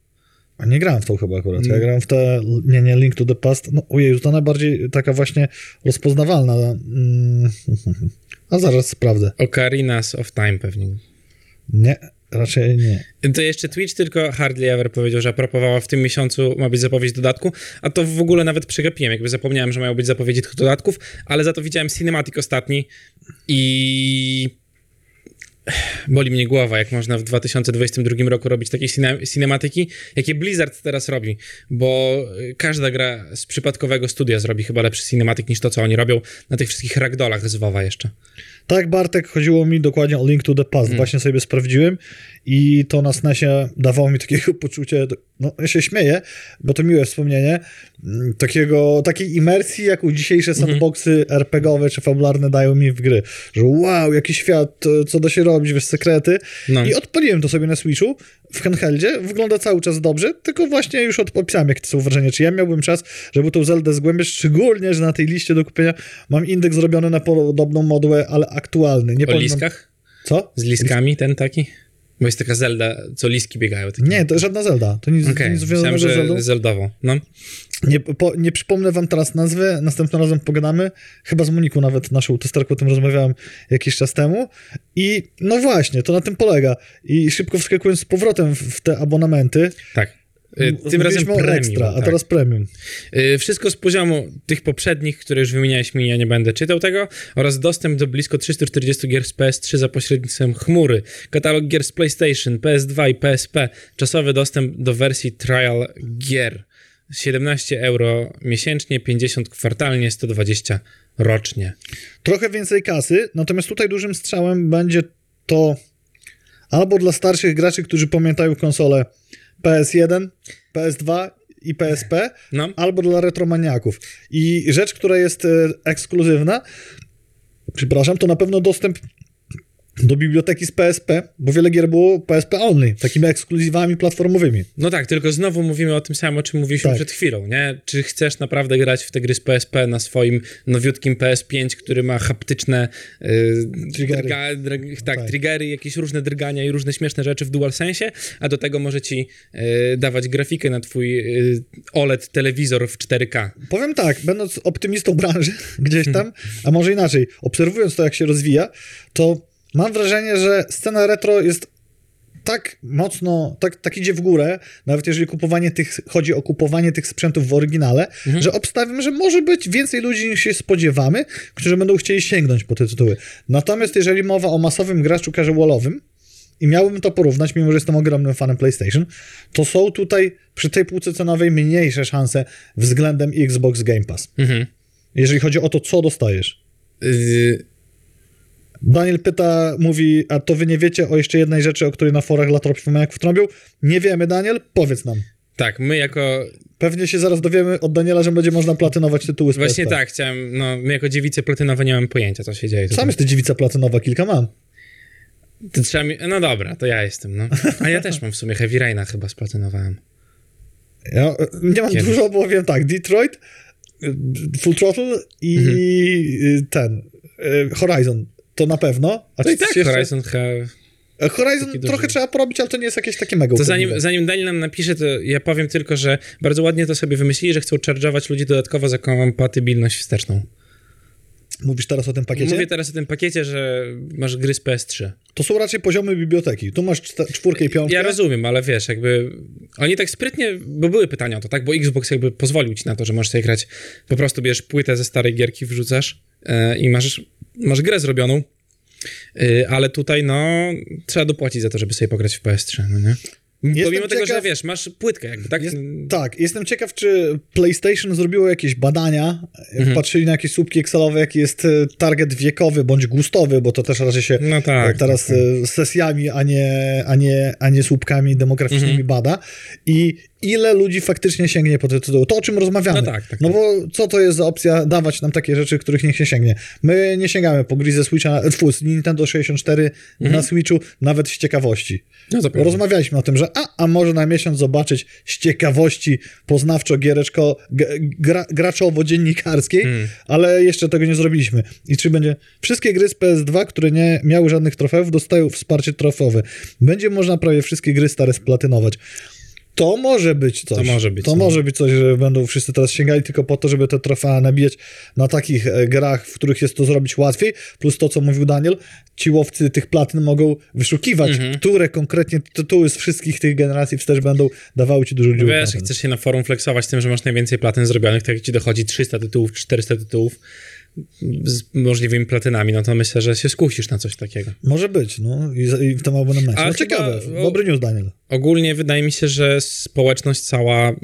A nie grałem w tą chyba akurat. Ja Mm. grałem w te, nie, nie, Link to the Past. No ojej, to najbardziej taka właśnie rozpoznawalna. Mm, A zaraz sprawdzę. Ocarinas of Time pewnie. Nie, raczej nie. To jeszcze Twitch tylko Hardly Ever powiedział, że apropoowała w tym miesiącu ma być zapowiedź dodatku, a to w ogóle nawet przegapiłem, jakby zapomniałem, że mają być zapowiedzi tych dodatków, ale za to widziałem Cinematic ostatni i boli mnie głowa, jak można w 2022 roku robić takie cine- cinematyki, jakie Blizzard teraz robi, bo y, każda gra z przypadkowego studia zrobi chyba lepszy cinematic niż to, co oni robią na tych wszystkich ragdolach z WoWa jeszcze. Tak, Bartek, chodziło mi dokładnie o Link to the Past. Mm. Właśnie sobie sprawdziłem i to na SNESie dawało mi takiego poczucie, no ja się śmieję, bo to miłe wspomnienie, mm, takiego, takiej imersji, jaką dzisiejsze Mhm. sandboxy RPGowe czy fabularne dają mi w gry. Że wow, jaki świat, co da się robić, wiesz, sekrety. No. I odpaliłem to sobie na Switchu, w handheldzie, wygląda cały czas dobrze, tylko właśnie już od- opisałem, jakie to są wrażenia. Czy ja miałbym czas, żeby tą Zeldę zgłębiać, szczególnie, że na tej liście do kupienia mam indeks zrobiony na podobną modułę, ale aktualny. Nie O powiem- liskach? Co? Z liskami ten taki? Bo jest taka Zelda, co liski biegają. Takie. Nie, to żadna Zelda. To nic, Okej, nic związanego z Zeldą. że Zeldowo. No. Nie, po, nie przypomnę wam teraz nazwy, następnym razem pogadamy. Chyba z Moniką nawet, naszą testerką, o tym rozmawiałem jakiś czas temu. I no właśnie, to na tym polega. I szybko wskakując z powrotem w, te abonamenty, Tak. Y, Tym razem premium. ekstra, a tak. teraz premium. Y, Wszystko z poziomu tych poprzednich, które już wymieniałeś mi, ja nie będę czytał tego, oraz dostęp do blisko 340 gier z PS3 za pośrednictwem chmury, katalog gier z PlayStation, PS2 i PSP, czasowy dostęp do wersji trial gier. 17 euro miesięcznie, 50 kwartalnie, 120 rocznie. Trochę więcej kasy, natomiast tutaj dużym strzałem będzie to albo dla starszych graczy, którzy pamiętają konsolę PS1, PS2 i PSP, No. albo dla retromaniaków. I rzecz, która jest e, ekskluzywna, przepraszam, to na pewno dostęp do biblioteki z PSP, bo wiele gier było PSP only, takimi ekskluzywami platformowymi. No tak, tylko znowu mówimy o tym samym, o czym mówiliśmy Tak. przed chwilą, nie? Czy chcesz naprawdę grać w te gry z PSP na swoim nowiutkim PS5, który ma haptyczne yy, Triggery. drga, drg, tak, Tak. triggery, jakieś różne drgania i różne śmieszne rzeczy w DualSense, a do tego może ci yy, dawać grafikę na twój yy, OLED telewizor w 4K. Powiem tak, będąc optymistą branży gdzieś tam, a może inaczej, obserwując to, jak się rozwija, to mam wrażenie, że scena retro jest tak mocno, tak, tak idzie w górę, nawet jeżeli kupowanie tych, chodzi o kupowanie tych sprzętów w oryginale, że obstawiam, że może być więcej ludzi niż się spodziewamy, którzy będą chcieli sięgnąć po te tytuły. Natomiast jeżeli mowa o masowym graczu casualowym, i miałbym to porównać, mimo że jestem ogromnym fanem PlayStation, to są tutaj przy tej półce cenowej mniejsze szanse względem Xbox Game Pass. Mhm. Jeżeli chodzi o to, co dostajesz. Yy, Daniel pyta, mówi, a to wy nie wiecie o jeszcze jednej rzeczy, o której na forach Latropomaniaków trąbią? Nie wiemy, Daniel, powiedz nam. tak, my jako Pewnie się zaraz dowiemy od Daniela, że będzie można platynować tytuły z Właśnie tak, chciałem, no, my jako dziewice platynowe nie mamy pojęcia, co się dzieje. Sam jesteś dziewica platynowa, kilka mam. To trzeba mi... No dobra, to ja jestem, no. A ja też mam w sumie Heavy Raina chyba splatynowałem. Ja nie mam Kiedyś. dużo, bo wiem tak, Detroit, Full Throttle i Mhm. ten, e, Horizon. To na pewno. A To i tak jeszcze? Horizon He... E, Horizon trochę duży. trzeba porobić, ale to nie jest jakieś takie mega To zanim, zanim Daniel nam napisze, to ja powiem tylko, że bardzo ładnie to sobie wymyślili, że chcą charge'ować ludzi dodatkowo za kompatybilność wsteczną. Mówisz teraz o tym pakiecie? Mówię teraz o tym pakiecie, że masz gry z PS3. To są raczej poziomy biblioteki. Tu masz czwórkę i piątkę. Ja rozumiem, ale wiesz, jakby oni tak sprytnie, bo były pytania o to, tak? Bo Xbox jakby pozwolił ci na to, że możesz sobie grać, po prostu bierzesz płytę ze starej gierki, wrzucasz i masz, masz grę zrobioną, e, ale tutaj no trzeba dopłacić za to, żeby sobie pograć w PS3, no nie? Pomimo tego, że ciekaw- wiesz, masz płytkę jakby, tak? Jest, tak, jestem ciekaw, czy PlayStation zrobiło jakieś badania, Mhm. patrzyli na jakieś słupki Excelowe, jaki jest e, target wiekowy bądź gustowy, bo to też raczej się No tak, e, teraz tak, e, sesjami, a nie, a, nie, a nie słupkami demograficznymi Mhm. bada i ile ludzi faktycznie sięgnie po te tytuły. To, o czym rozmawiamy. No tak, tak, No tak. bo co to jest za opcja dawać nam takie rzeczy, których niech się sięgnie? My nie sięgamy po gry ze Switcha, tfu, z Nintendo 64 na Switchu, nawet z ciekawości. No. Rozmawialiśmy o tym, że a, a może na miesiąc zobaczyć z ciekawości poznawczo-giereczko, gra, graczowo-dziennikarskiej, Hmm. ale jeszcze tego nie zrobiliśmy. I czy będzie... Wszystkie gry z PS2, które nie miały żadnych trofeów, dostają wsparcie trofeowe. Będzie można prawie wszystkie gry stare splatynować. To może być coś. To może być, To no. może być coś, że będą wszyscy teraz sięgali tylko po to, żeby te trofea nabijać na takich e, grach, w których jest to zrobić łatwiej. Plus to, co mówił Daniel, ci łowcy tych platyn mogą wyszukiwać, Mhm. które konkretnie tytuły z wszystkich tych generacji wstecz będą dawały ci dużo dziur. Wiesz, chcesz się na forum flexować tym, że masz najwięcej platyn zrobionych, tak jak ci dochodzi 300 tytułów, 400 tytułów z możliwymi platynami, no to myślę, że się skusisz na coś takiego. Może być, no i, i w tym abonamencie. Ale No ciekawe, o- dobry news, Daniel. Ogólnie wydaje mi się, że społeczność cała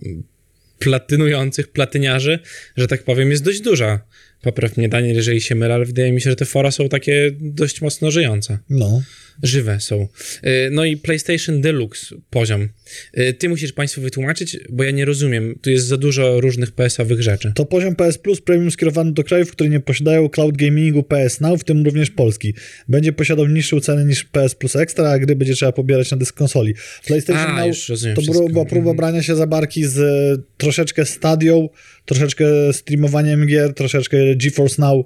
platynujących, platyniarzy, że tak powiem, jest dość duża. Popraw mnie, Daniel, jeżeli się mylę, ale wydaje mi się, że te fora są takie dość mocno żyjące. No. Żywe są. Y, No i PlayStation Deluxe poziom. Y, Ty musisz Państwu wytłumaczyć, bo ja nie rozumiem. Tu jest za dużo różnych PS-owych rzeczy. To poziom PS Plus Premium skierowany do krajów, które nie posiadają cloud gamingu PS Now, w tym również Polski. Będzie posiadał niższą cenę niż PS Plus Extra, a gry będzie trzeba pobierać na dysk konsoli. PlayStation A, Now to wszystko. była próba Mhm. brania się za barki z e, troszeczkę Stadią, troszeczkę streamowaniem gier, troszeczkę GeForce Now,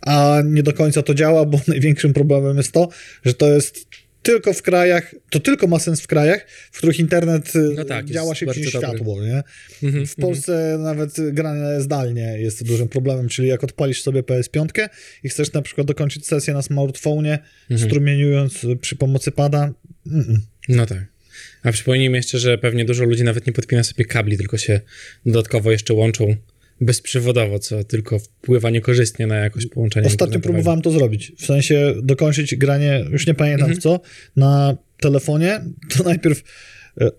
a nie do końca to działa, bo największym problemem jest to, że to jest tylko w krajach, to tylko ma sens w krajach, w których internet e, No tak, działa szybciej niż światło, nie? Mhm, W Polsce nawet granie zdalnie jest dużym problemem, czyli jak odpalisz sobie PS5 i chcesz na przykład dokończyć sesję na smartfonie, Mhm. strumieniując przy pomocy pada, mm-mm. No tak. A przypomnijmy jeszcze, że pewnie dużo ludzi nawet nie podpina sobie kabli, tylko się dodatkowo jeszcze łączą bezprzewodowo, co tylko wpływa niekorzystnie na jakość połączenia. Ostatnio próbowałem to zrobić, w sensie dokończyć granie, już nie pamiętam Mhm. w co, na telefonie, to najpierw e,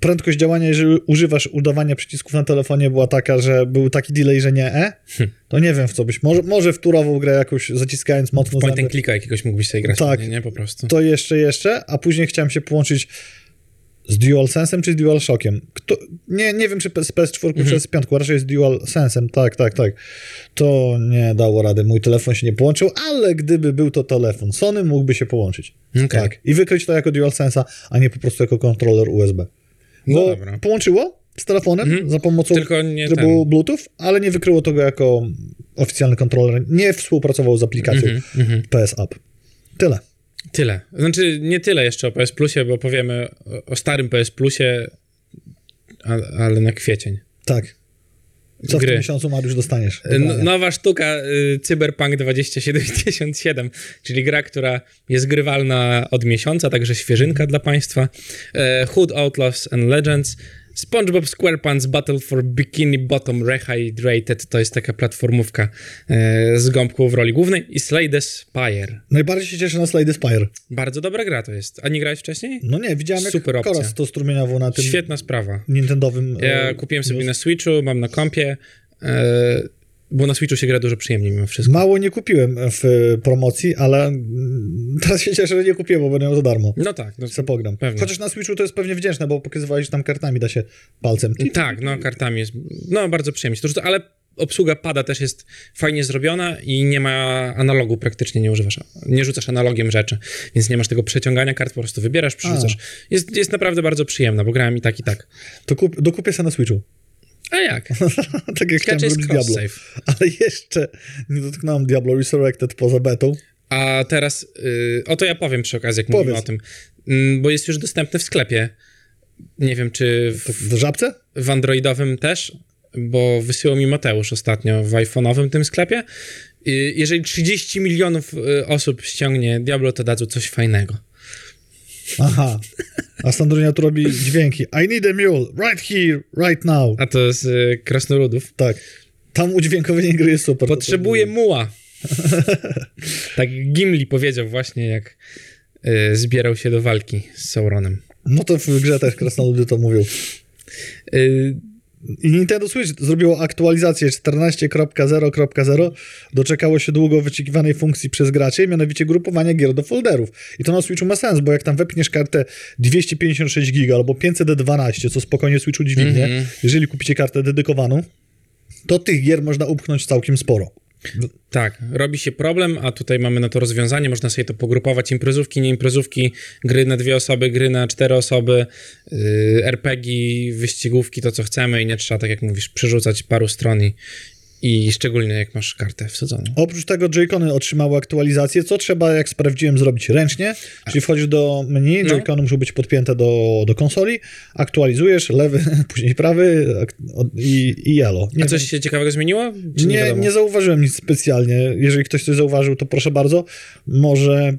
prędkość działania, jeżeli używasz udawania przycisków na telefonie była taka, że był taki delay, że nie E, to nie wiem w co byś, może, może w turową grę jakoś zaciskając mocno Point zęby, and clicka jakiegoś mógłbyś sobie grać, Tak. tak. nie, po prostu. to jeszcze, jeszcze, a później chciałem się połączyć z DualSense'em czy z DualShockiem. Kto, nie, nie wiem, czy z PS4 czy z 5, raczej z DualSense'em, tak, tak, tak. To nie dało rady, mój telefon się nie połączył, ale gdyby był to telefon Sony, mógłby się połączyć. Okej. Tak. I wykryć to jako DualSense'a, a nie po prostu jako kontroler USB. No Bo dobra. połączyło z telefonem za pomocą Tylko był Bluetooth, ale nie wykryło tego jako oficjalny kontroler. Nie współpracował z aplikacją Mhm, PS App. Tyle. Tyle. Znaczy, nie tyle jeszcze o PS Plusie, bo powiemy o, starym PS Plusie, ale, na kwiecień. Tak. Co w Gry. tym miesiącu, Mariusz, dostaniesz? N- nowa sztuka y, Cyberpunk 2077, czyli gra, która jest grywalna od miesiąca, także świeżynka dla Państwa. E, Hood Outlaws and Legends. SpongeBob SquarePants Battle for Bikini Bottom Rehydrated to jest taka platformówka e, z gąbką w roli głównej i Slay the Spire. Najbardziej się cieszę na Slade Spire. Bardzo dobra gra to jest. A nie grałeś wcześniej? No nie, widziałem jak Super opcja. Koras to strumieniował na tym Świetna sprawa. Nintendowym... Ja e, kupiłem sobie news. na Switchu, mam na kompie, e, bo na Switchu się gra dużo przyjemniej mimo wszystko. Mało nie kupiłem w promocji, ale teraz się cieszę, że nie kupiłem, bo będę miał za darmo. No tak, no, Se pogram. Pewnie. Chociaż na Switchu to jest pewnie wdzięczne, bo pokazywałeś, że tam kartami da się palcem. tak, no kartami jest, no bardzo przyjemnie. To, ale obsługa pada też jest fajnie zrobiona i nie ma analogu praktycznie, nie używasz, nie rzucasz analogiem rzeczy, więc nie masz tego przeciągania kart, po prostu wybierasz, przerzucasz. Jest, jest naprawdę bardzo przyjemna, bo grałem i tak, i tak. To kup, dokupię sobie na Switchu. A jak? tak jak chciałem Diablo. cross-save. Ale jeszcze nie dotknąłem Diablo Resurrected poza betą. A teraz, y, o to ja powiem przy okazji, jak mówimy Powiedz. o tym, Mm, bo jest już dostępny w sklepie. Nie wiem, czy w, Tak, w żabce? w Androidowym też, bo wysyłał mi Mateusz ostatnio w iPhone'owym tym sklepie. Y, Jeżeli 30 milionów y, osób ściągnie Diablo, to dadzą coś fajnego. Aha. A Sandrunia tu robi dźwięki. I need a mule. Right here, right now. A to z y, Krasnoludów. Tak. Tam udźwiękowienie gry jest super. Potrzebuję muła. tak Gimli powiedział właśnie, jak y, zbierał się do walki z Sauronem. No to w grze też Krasnoludy to mówił. Y, I Nintendo Switch zrobiło aktualizację 14.0.0. Doczekało się długo wyczekiwanej funkcji przez graczy, mianowicie grupowania gier do folderów. I to na Switchu ma sens, bo jak tam wepniesz kartę 256 giga albo 512, co spokojnie Switchu dźwignie, Mhm. jeżeli kupicie kartę dedykowaną, to tych gier można upchnąć całkiem sporo. Tak, robi się problem, a tutaj mamy na to rozwiązanie, można sobie to pogrupować, imprezówki, nie imprezówki, gry na dwie osoby, gry na cztery osoby, yy, RPG, wyścigówki, to co chcemy i nie trzeba, tak jak mówisz, przerzucać paru stron i, i szczególnie jak masz kartę wsadzoną. Oprócz tego Joy-Cony otrzymały aktualizację, co trzeba, jak sprawdziłem, zrobić ręcznie. Czyli wchodzisz do menu, No. Joy-Cony muszą być podpięte do, do konsoli, aktualizujesz lewy, później prawy i, i yellow. Nie, A coś się ciekawego zmieniło? Nie, wiadomo? nie zauważyłem nic specjalnie. Jeżeli ktoś coś zauważył, to proszę bardzo. Może,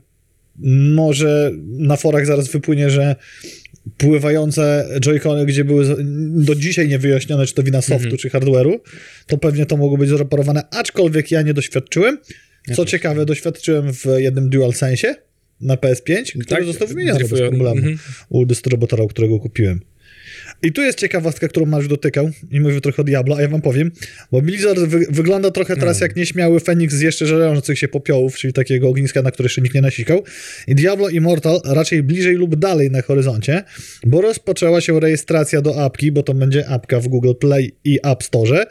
może na forach zaraz wypłynie, że pływające Joy-Cony, gdzie były do dzisiaj niewyjaśnione, czy to wina softu, Mhm. czy hardware'u, to pewnie to mogło być zreparowane, aczkolwiek ja nie doświadczyłem. Co też ciekawe, doświadczyłem w jednym DualSense na PS5, który Tak, został wymieniony bez problemu mhm. u dystrybutora, u którego kupiłem. I tu jest ciekawostka, którą Mariusz dotykał i mówił trochę o Diablo, a ja wam powiem, bo Blizzard wy wygląda trochę teraz No. jak nieśmiały Feniks z jeszcze żerzących się popiołów, czyli takiego ogniska, na które jeszcze nikt nie nasikał. I Diablo Immortal raczej bliżej lub dalej na horyzoncie, bo rozpoczęła się rejestracja do apki, bo to będzie apka w Google Play i App Store.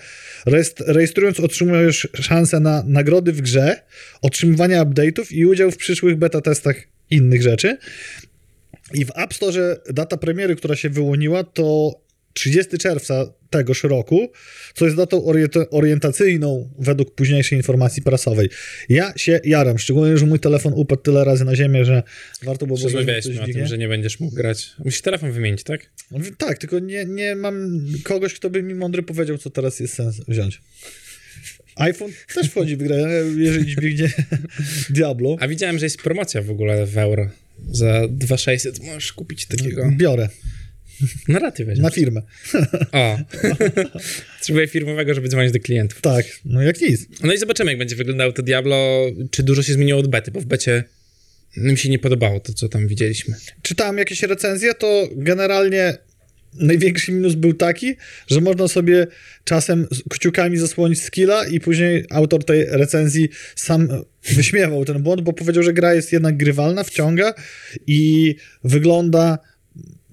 Rejestr rejestrując otrzymujesz szansę na nagrody w grze, otrzymywanie update'ów i udział w przyszłych beta testach innych rzeczy. I w App Store data premiery, która się wyłoniła, to 30 czerwca tegoż roku, co jest datą orienta- orientacyjną według późniejszej informacji prasowej. Ja się jaram, szczególnie, że mój telefon upadł tyle razy na ziemię, że warto było Rozmawialiśmy o tym, że nie będziesz mógł grać. Musisz telefon wymienić, tak? Tak, tylko nie, nie mam kogoś, kto by mi mądry powiedział, co teraz jest sens wziąć. iPhone też wchodzi w grę, jeżeli dźwignie Diablo. A widziałem, że jest promocja w ogóle w euro. Za 2600 możesz kupić takiego. Biorę Na raty weźmiesz. na firmę. O. Potrzebuję firmowego, żeby dzwonić do klientów. Tak, no jak nic. No i zobaczymy, jak będzie wyglądało to Diablo, czy dużo się zmieniło od bety, bo w becie mi się nie podobało to, co tam widzieliśmy. czytałem jakieś recenzje, to generalnie największy minus był taki, że można sobie czasem kciukami zasłonić skilla i później autor tej recenzji sam wyśmiewał ten błąd, bo powiedział, że gra jest jednak grywalna, wciąga i wygląda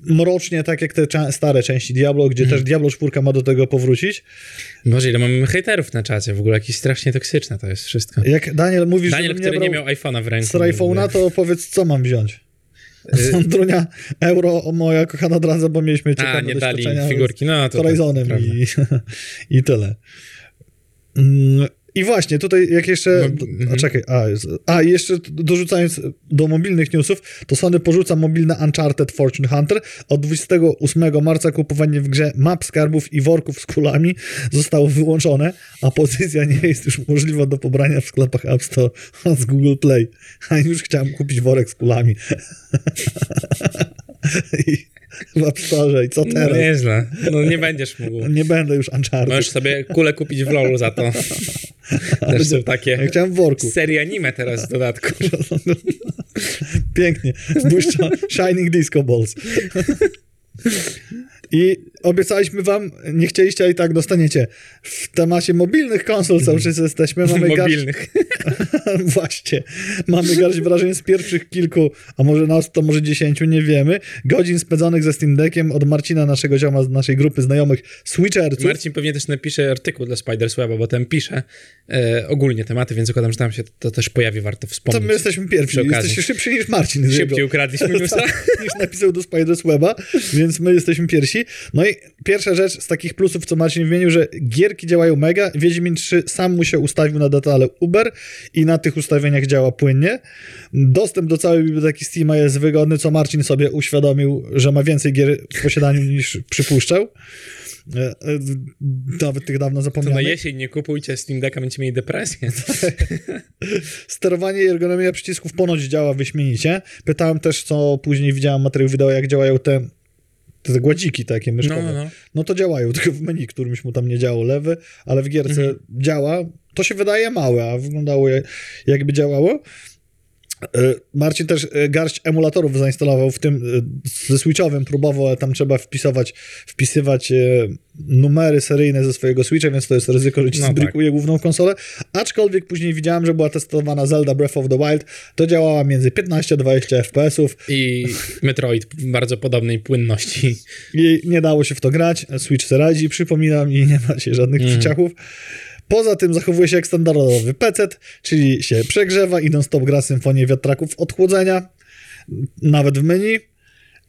mrocznie, tak jak te cza- stare części Diablo, gdzie też Diablo 4 ma do tego powrócić. Boże, ile mamy hejterów na czacie, w ogóle jakieś strasznie toksyczne to jest wszystko. Jak Daniel mówisz, Daniel, który nie brał miał iPhone'a w ręku. z iPhone'a, to powiedz, co mam wziąć. Y- Sandrunia, euro, o moja kochana dradza, bo mieliśmy A, ciekawe nie dali doświadczenia figurki, no z to Horizonem tak, i, i tyle. I właśnie, tutaj jak jeszcze... No, do- mhm. A czekaj, a, a jeszcze dorzucając do mobilnych newsów, to Sony porzuca mobilne Uncharted Fortune Hunter. Od 28 marca kupowanie w grze map skarbów i worków z kulami zostało wyłączone, a pozycja nie jest już możliwa do pobrania w sklepach App Store z Google Play. A już chciałem kupić worek z kulami. I w App Store. I co No teraz? nieźle. No nie będziesz mógł. Nie będę już Uncharted. Możesz sobie kulę kupić w LoLu za to. Też są Ja takie chciałem w worku. serie anime teraz w dodatku. Pięknie. Błyszcza Shining Disco Balls. I obiecaliśmy wam, nie chcieliście, a i tak dostaniecie. W temacie mobilnych konsol cały czas jesteśmy. Mamy garść, Mobilnych. właśnie, mamy garść wrażeń z pierwszych kilku, a może nas to może dziesięciu, nie wiemy, godzin spędzonych ze Steam Deckiem od Marcina, naszego zioma z naszej grupy znajomych Switcherców. Marcin pewnie też napisze artykuł dla Spidersweba, bo tam pisze e, ogólnie tematy, więc zakładam, że tam się to też pojawi, warto To wspomnieć. my jesteśmy pierwsi. Jesteście szybsi niż Marcin. jego- Szybciej ukradliśmy newsa. tak, niż napisał do Spiders Weba, więc my jesteśmy pierwsi. No i pierwsza rzecz z takich plusów, co Marcin wymienił, że gierki działają mega. Wiedźmin 3 sam mu się ustawił na detale Uber i na tych ustawieniach działa płynnie. Dostęp do całej biblioteki Steama jest wygodny, co Marcin sobie uświadomił, że ma więcej gier w posiadaniu niż przypuszczał. E, e, Nawet tych dawno To na jesień nie kupujcie Steam Decka, będziecie mieli depresję. Sterowanie i ergonomia przycisków ponoć działa wyśmienicie. Pytałem też, co później widziałem materiał wideo, jak działają te, te gładziki takie myszkowe. No, no, no. No to działają, tylko w menu, którymś mu tam nie działo lewy, ale w gierce Mhm. działa. To się wydaje małe, a wyglądało jak- jakby działało. E, Marcin też e, garść emulatorów zainstalował, w tym e, ze Switchowym próbował, ale tam trzeba wpisywać e, numery seryjne ze swojego Switcha, więc to jest ryzyko, że ci No zbrikuje główną konsolę. Aczkolwiek później widziałem, że była testowana Zelda Breath of the Wild, to działała między 15 a 20 FPS-ów I Metroid bardzo podobnej płynności. i nie dało się w to grać. Switch se radzi, przypominam, i nie macie żadnych Mhm. przyciachów. Poza tym zachowuje się jak standardowy PC, czyli się przegrzewa i non-stop gra symfonię wiatraków odchłodzenia, nawet w menu.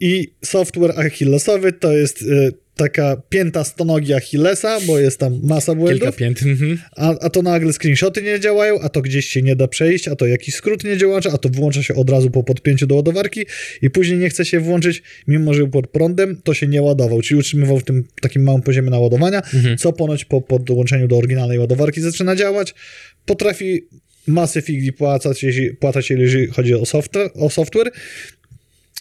I software Achillesowy to jest y, taka pięta stonogi Achillesa, bo jest tam masa błędów. Kilka pięt. Mhm. A, a to nagle screenshoty nie działają, a to gdzieś się nie da przejść, a to jakiś skrót nie działa, a to włącza się od razu po podpięciu do ładowarki i później nie chce się włączyć, mimo że był pod prądem, to się nie ładował, czyli utrzymywał w tym takim małym poziomie naładowania, co ponoć po podłączeniu do oryginalnej ładowarki zaczyna działać. Potrafi masę figli płacać, jeśli, płacać, jeżeli chodzi o software, o software.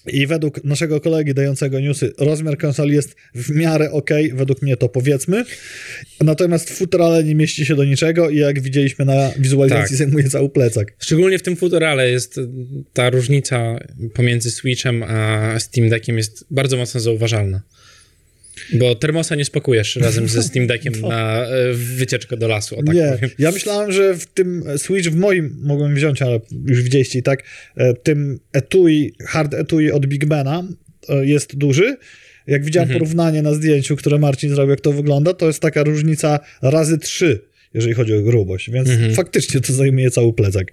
I według naszego kolegi dającego newsy, rozmiar konsoli jest w miarę ok, według mnie to powiedzmy. Natomiast futrale nie mieści się do niczego i jak widzieliśmy na wizualizacji, Tak. zajmuje cały plecak. Szczególnie w tym futurale jest ta różnica pomiędzy Switchem a Steam Deckiem jest bardzo mocno zauważalna. Bo termosa nie spakujesz razem ze Steam Deckiem na y, wycieczkę do lasu, o tak nie, powiem. ja myślałem, że w tym Switch w moim mogłem wziąć, ale już widzieliście i tak, e, tym etui, hard etui od Big Bena e, jest duży. Jak widziałem Mhm. porównanie na zdjęciu, które Marcin zrobił, jak to wygląda, to jest taka różnica razy trzy, jeżeli chodzi o grubość, więc Mhm. faktycznie to zajmuje cały plecak.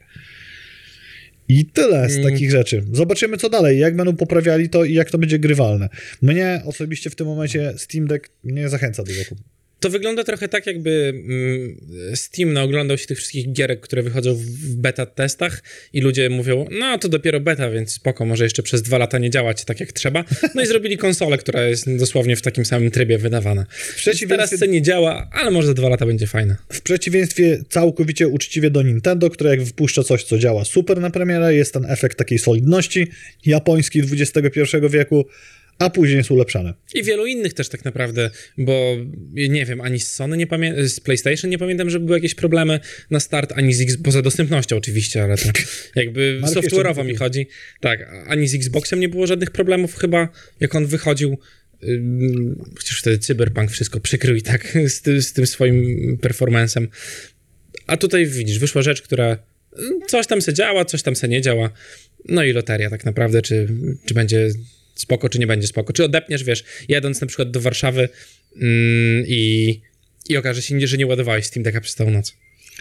I tyle z Mm. takich rzeczy. Zobaczymy, co dalej, jak będą poprawiali to i jak to będzie grywalne. Mnie osobiście w tym momencie Steam Deck nie zachęca do zakupu. To wygląda trochę tak, jakby mm, Steam naoglądał się tych wszystkich gierek, które wychodzą w- beta testach i ludzie mówią, no to dopiero beta, więc spoko, może jeszcze przez dwa lata nie działać tak jak trzeba. No i zrobili konsolę, która jest dosłownie w takim samym trybie wydawana. W Teraz przeciwieństwie, co nie działa, ale może za dwa lata będzie fajna. w przeciwieństwie całkowicie uczciwie do Nintendo, które jak wypuszcza coś, co działa super na premierę, jest ten efekt takiej solidności japońskiej XXI wieku, a później jest ulepszane. I wielu innych też tak naprawdę, bo nie wiem, ani z Sony nie pamiętam, z PlayStation nie pamiętam, żeby były jakieś problemy na start, ani z X, poza dostępnością oczywiście, ale to jakby software'owo mi chodzi. Tak, ani z Xboxem nie było żadnych problemów chyba, jak on wychodził. chociaż wtedy Cyberpunk wszystko przykrył i tak z, ty, z tym swoim performancem. A tutaj widzisz, wyszła rzecz, która coś tam se działa, coś tam se nie działa. No i loteria tak naprawdę, czy, czy będzie spoko, czy nie będzie spoko. Czy odepniesz, wiesz, jadąc na przykład do Warszawy mm, i, i okaże się, że nie ładowałeś Steam Decka przez całą noc.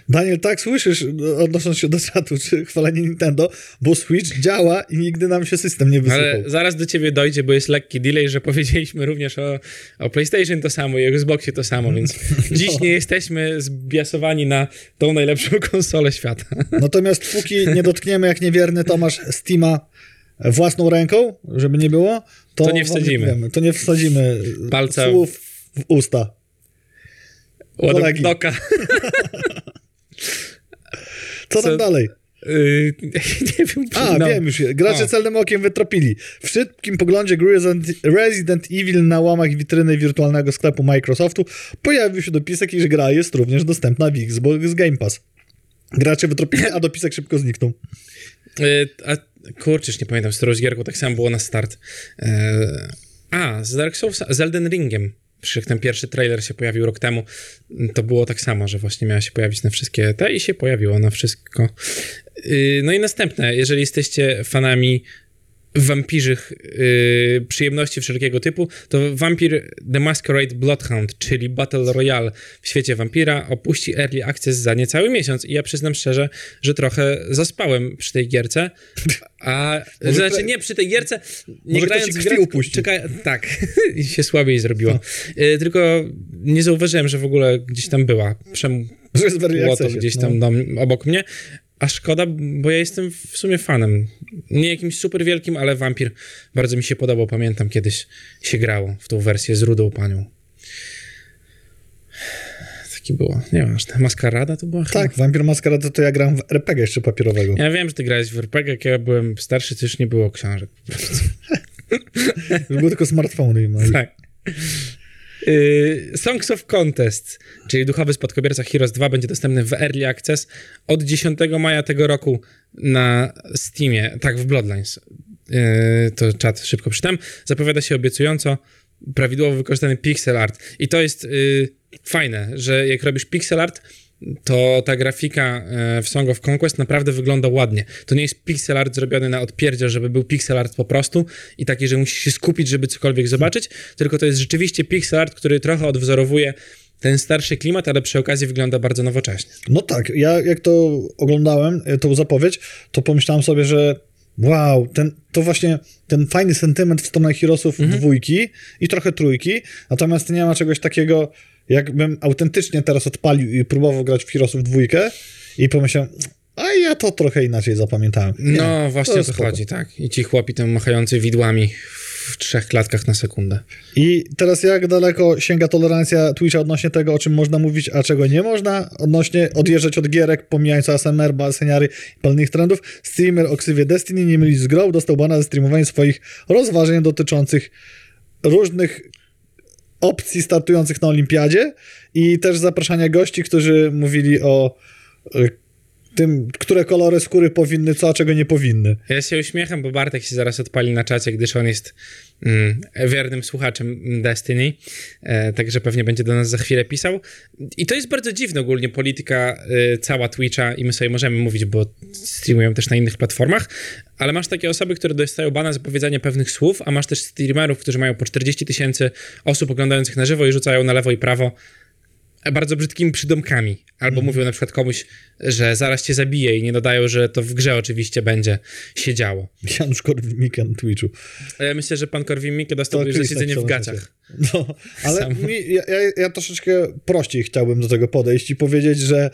Daniel, tak słyszysz, odnosząc się do czatu, czy chwalenie Nintendo, bo Switch działa i nigdy nam się system nie wysypał. Ale zaraz do ciebie dojdzie, bo jest lekki delay, że powiedzieliśmy również o, o PlayStation to samo i o Xboxie to samo, więc dziś No. nie jesteśmy zbiasowani na tą najlepszą konsolę świata. Natomiast póki nie dotkniemy, jak niewierny Tomasz, Steama własną ręką, żeby nie było, to, To nie wsadzimy. powiemy. To nie wsadzimy Palca słów w usta. Ładowk Kolegi. doka. Co tam Co- dalej? Yy, nie wiem, A, no. wiem już. Gracze celnym okiem wytropili. W szybkim poglądzie gry Resident, Resident Evil na łamach witryny wirtualnego sklepu Microsoftu pojawił się dopisek, iż gra jest również dostępna w Xbox Game Pass. Gracze wytropili, a dopisek szybko zniknął. Yy, a, kurczę, nie pamiętam, z którą z gierką tak samo było na start. Yy, a, z Dark Souls, z Elden Ringiem. Przecież ten pierwszy trailer się pojawił rok temu, to było tak samo, że właśnie miała się pojawić na wszystkie te i się pojawiło na wszystko. Yy, no i następne, jeżeli jesteście fanami wampirzych yy, przyjemności wszelkiego typu, to Vampir The Masquerade Bloodhound, czyli Battle Royale w świecie wampira, opuści Early Access za niecały miesiąc i ja przyznam szczerze, że trochę zaspałem przy tej gierce, a Może znaczy nie przy tej gierce, nie Może grając grę, upuścił. czeka, tak, i się słabiej zrobiło. Yy, tylko nie zauważyłem, że w ogóle gdzieś tam była. Przem Że jest w early było to gdzieś no. tam dom, obok mnie. A szkoda, bo ja jestem w sumie fanem. Nie jakimś super wielkim, ale Vampir bardzo mi się podobał. Pamiętam, kiedyś się grało w tą wersję z rudą panią. Taki było, nieważne. Maskarada to była? chyba? Tak, Vampire Masquerade to ja gram w RPG jeszcze papierowego. Ja wiem, że ty grałeś w RPG, jak ja byłem starszy, to już nie było książek. Już były tylko smartfony. No. Tak. Yy, Songs of Contest, czyli duchowy spadkobierca Heroes 2 będzie dostępny w Early Access od 10 maja tego roku na Steamie, tak w Bloodlines. Yy, to czat szybko czytam. Zapowiada się obiecująco prawidłowo wykorzystany pixel art. I to jest yy, fajne, że jak robisz pixel art, to ta grafika e, w Song of Conquest naprawdę wygląda ładnie. To nie jest pixel art zrobiony na odpierdziel, żeby był pixel art po prostu i taki, że musisz się skupić, żeby cokolwiek zobaczyć, tylko to jest rzeczywiście pixel art, który trochę odwzorowuje ten starszy klimat, ale przy okazji wygląda bardzo nowocześnie. No tak, ja jak to oglądałem, e, tą zapowiedź, to pomyślałem sobie, że wow, ten, to właśnie ten fajny sentyment w stronę Heroesów Mhm. dwójki i trochę trójki, natomiast nie ma czegoś takiego, jakbym autentycznie teraz odpalił i próbował grać w Heroesów dwójkę i pomyślałem, a ja to trochę inaczej zapamiętałem. Nie, No, właśnie o jest to spoko. chodzi, tak. I ci chłopi tam machający widłami w trzech klatkach na sekundę. I teraz jak daleko sięga tolerancja Twitcha odnośnie tego, o czym można mówić, a czego nie można, odnośnie odjeżdżać od gierek, pomijając ASMR, baseniary i palnych trendów. Streamer o ksywie Destiny nie mylić z grą, dostał bana za streamowanie swoich rozważań dotyczących różnych opcji startujących na olimpiadzie i też zapraszania gości, którzy mówili o y, tym, które kolory skóry powinny co, a czego nie powinny. Ja się uśmiecham, bo Bartek się zaraz odpali na czacie, gdyż on jest mm, wiernym słuchaczem Destiny, e, także pewnie będzie do nas za chwilę pisał. I to jest bardzo dziwne ogólnie polityka e, cała Twitcha i my sobie możemy mówić, bo streamują też na innych platformach, ale masz takie osoby, które dostają bana za powiedzenie pewnych słów, a masz też streamerów, którzy mają po 40 tysięcy osób oglądających na żywo i rzucają na lewo i prawo bardzo brzydkimi przydomkami. Albo mówią na przykład komuś, że zaraz cię zabije i nie dodają, że to w grze oczywiście będzie się działo. Janusz Korwin-Mikke na Twitchu. Ja myślę, że pan Korwin-Mikke dostał już za siedzenie w napisał na gaciach. No, ale mi, ja, ja, ja troszeczkę prościej chciałbym do tego podejść i powiedzieć, że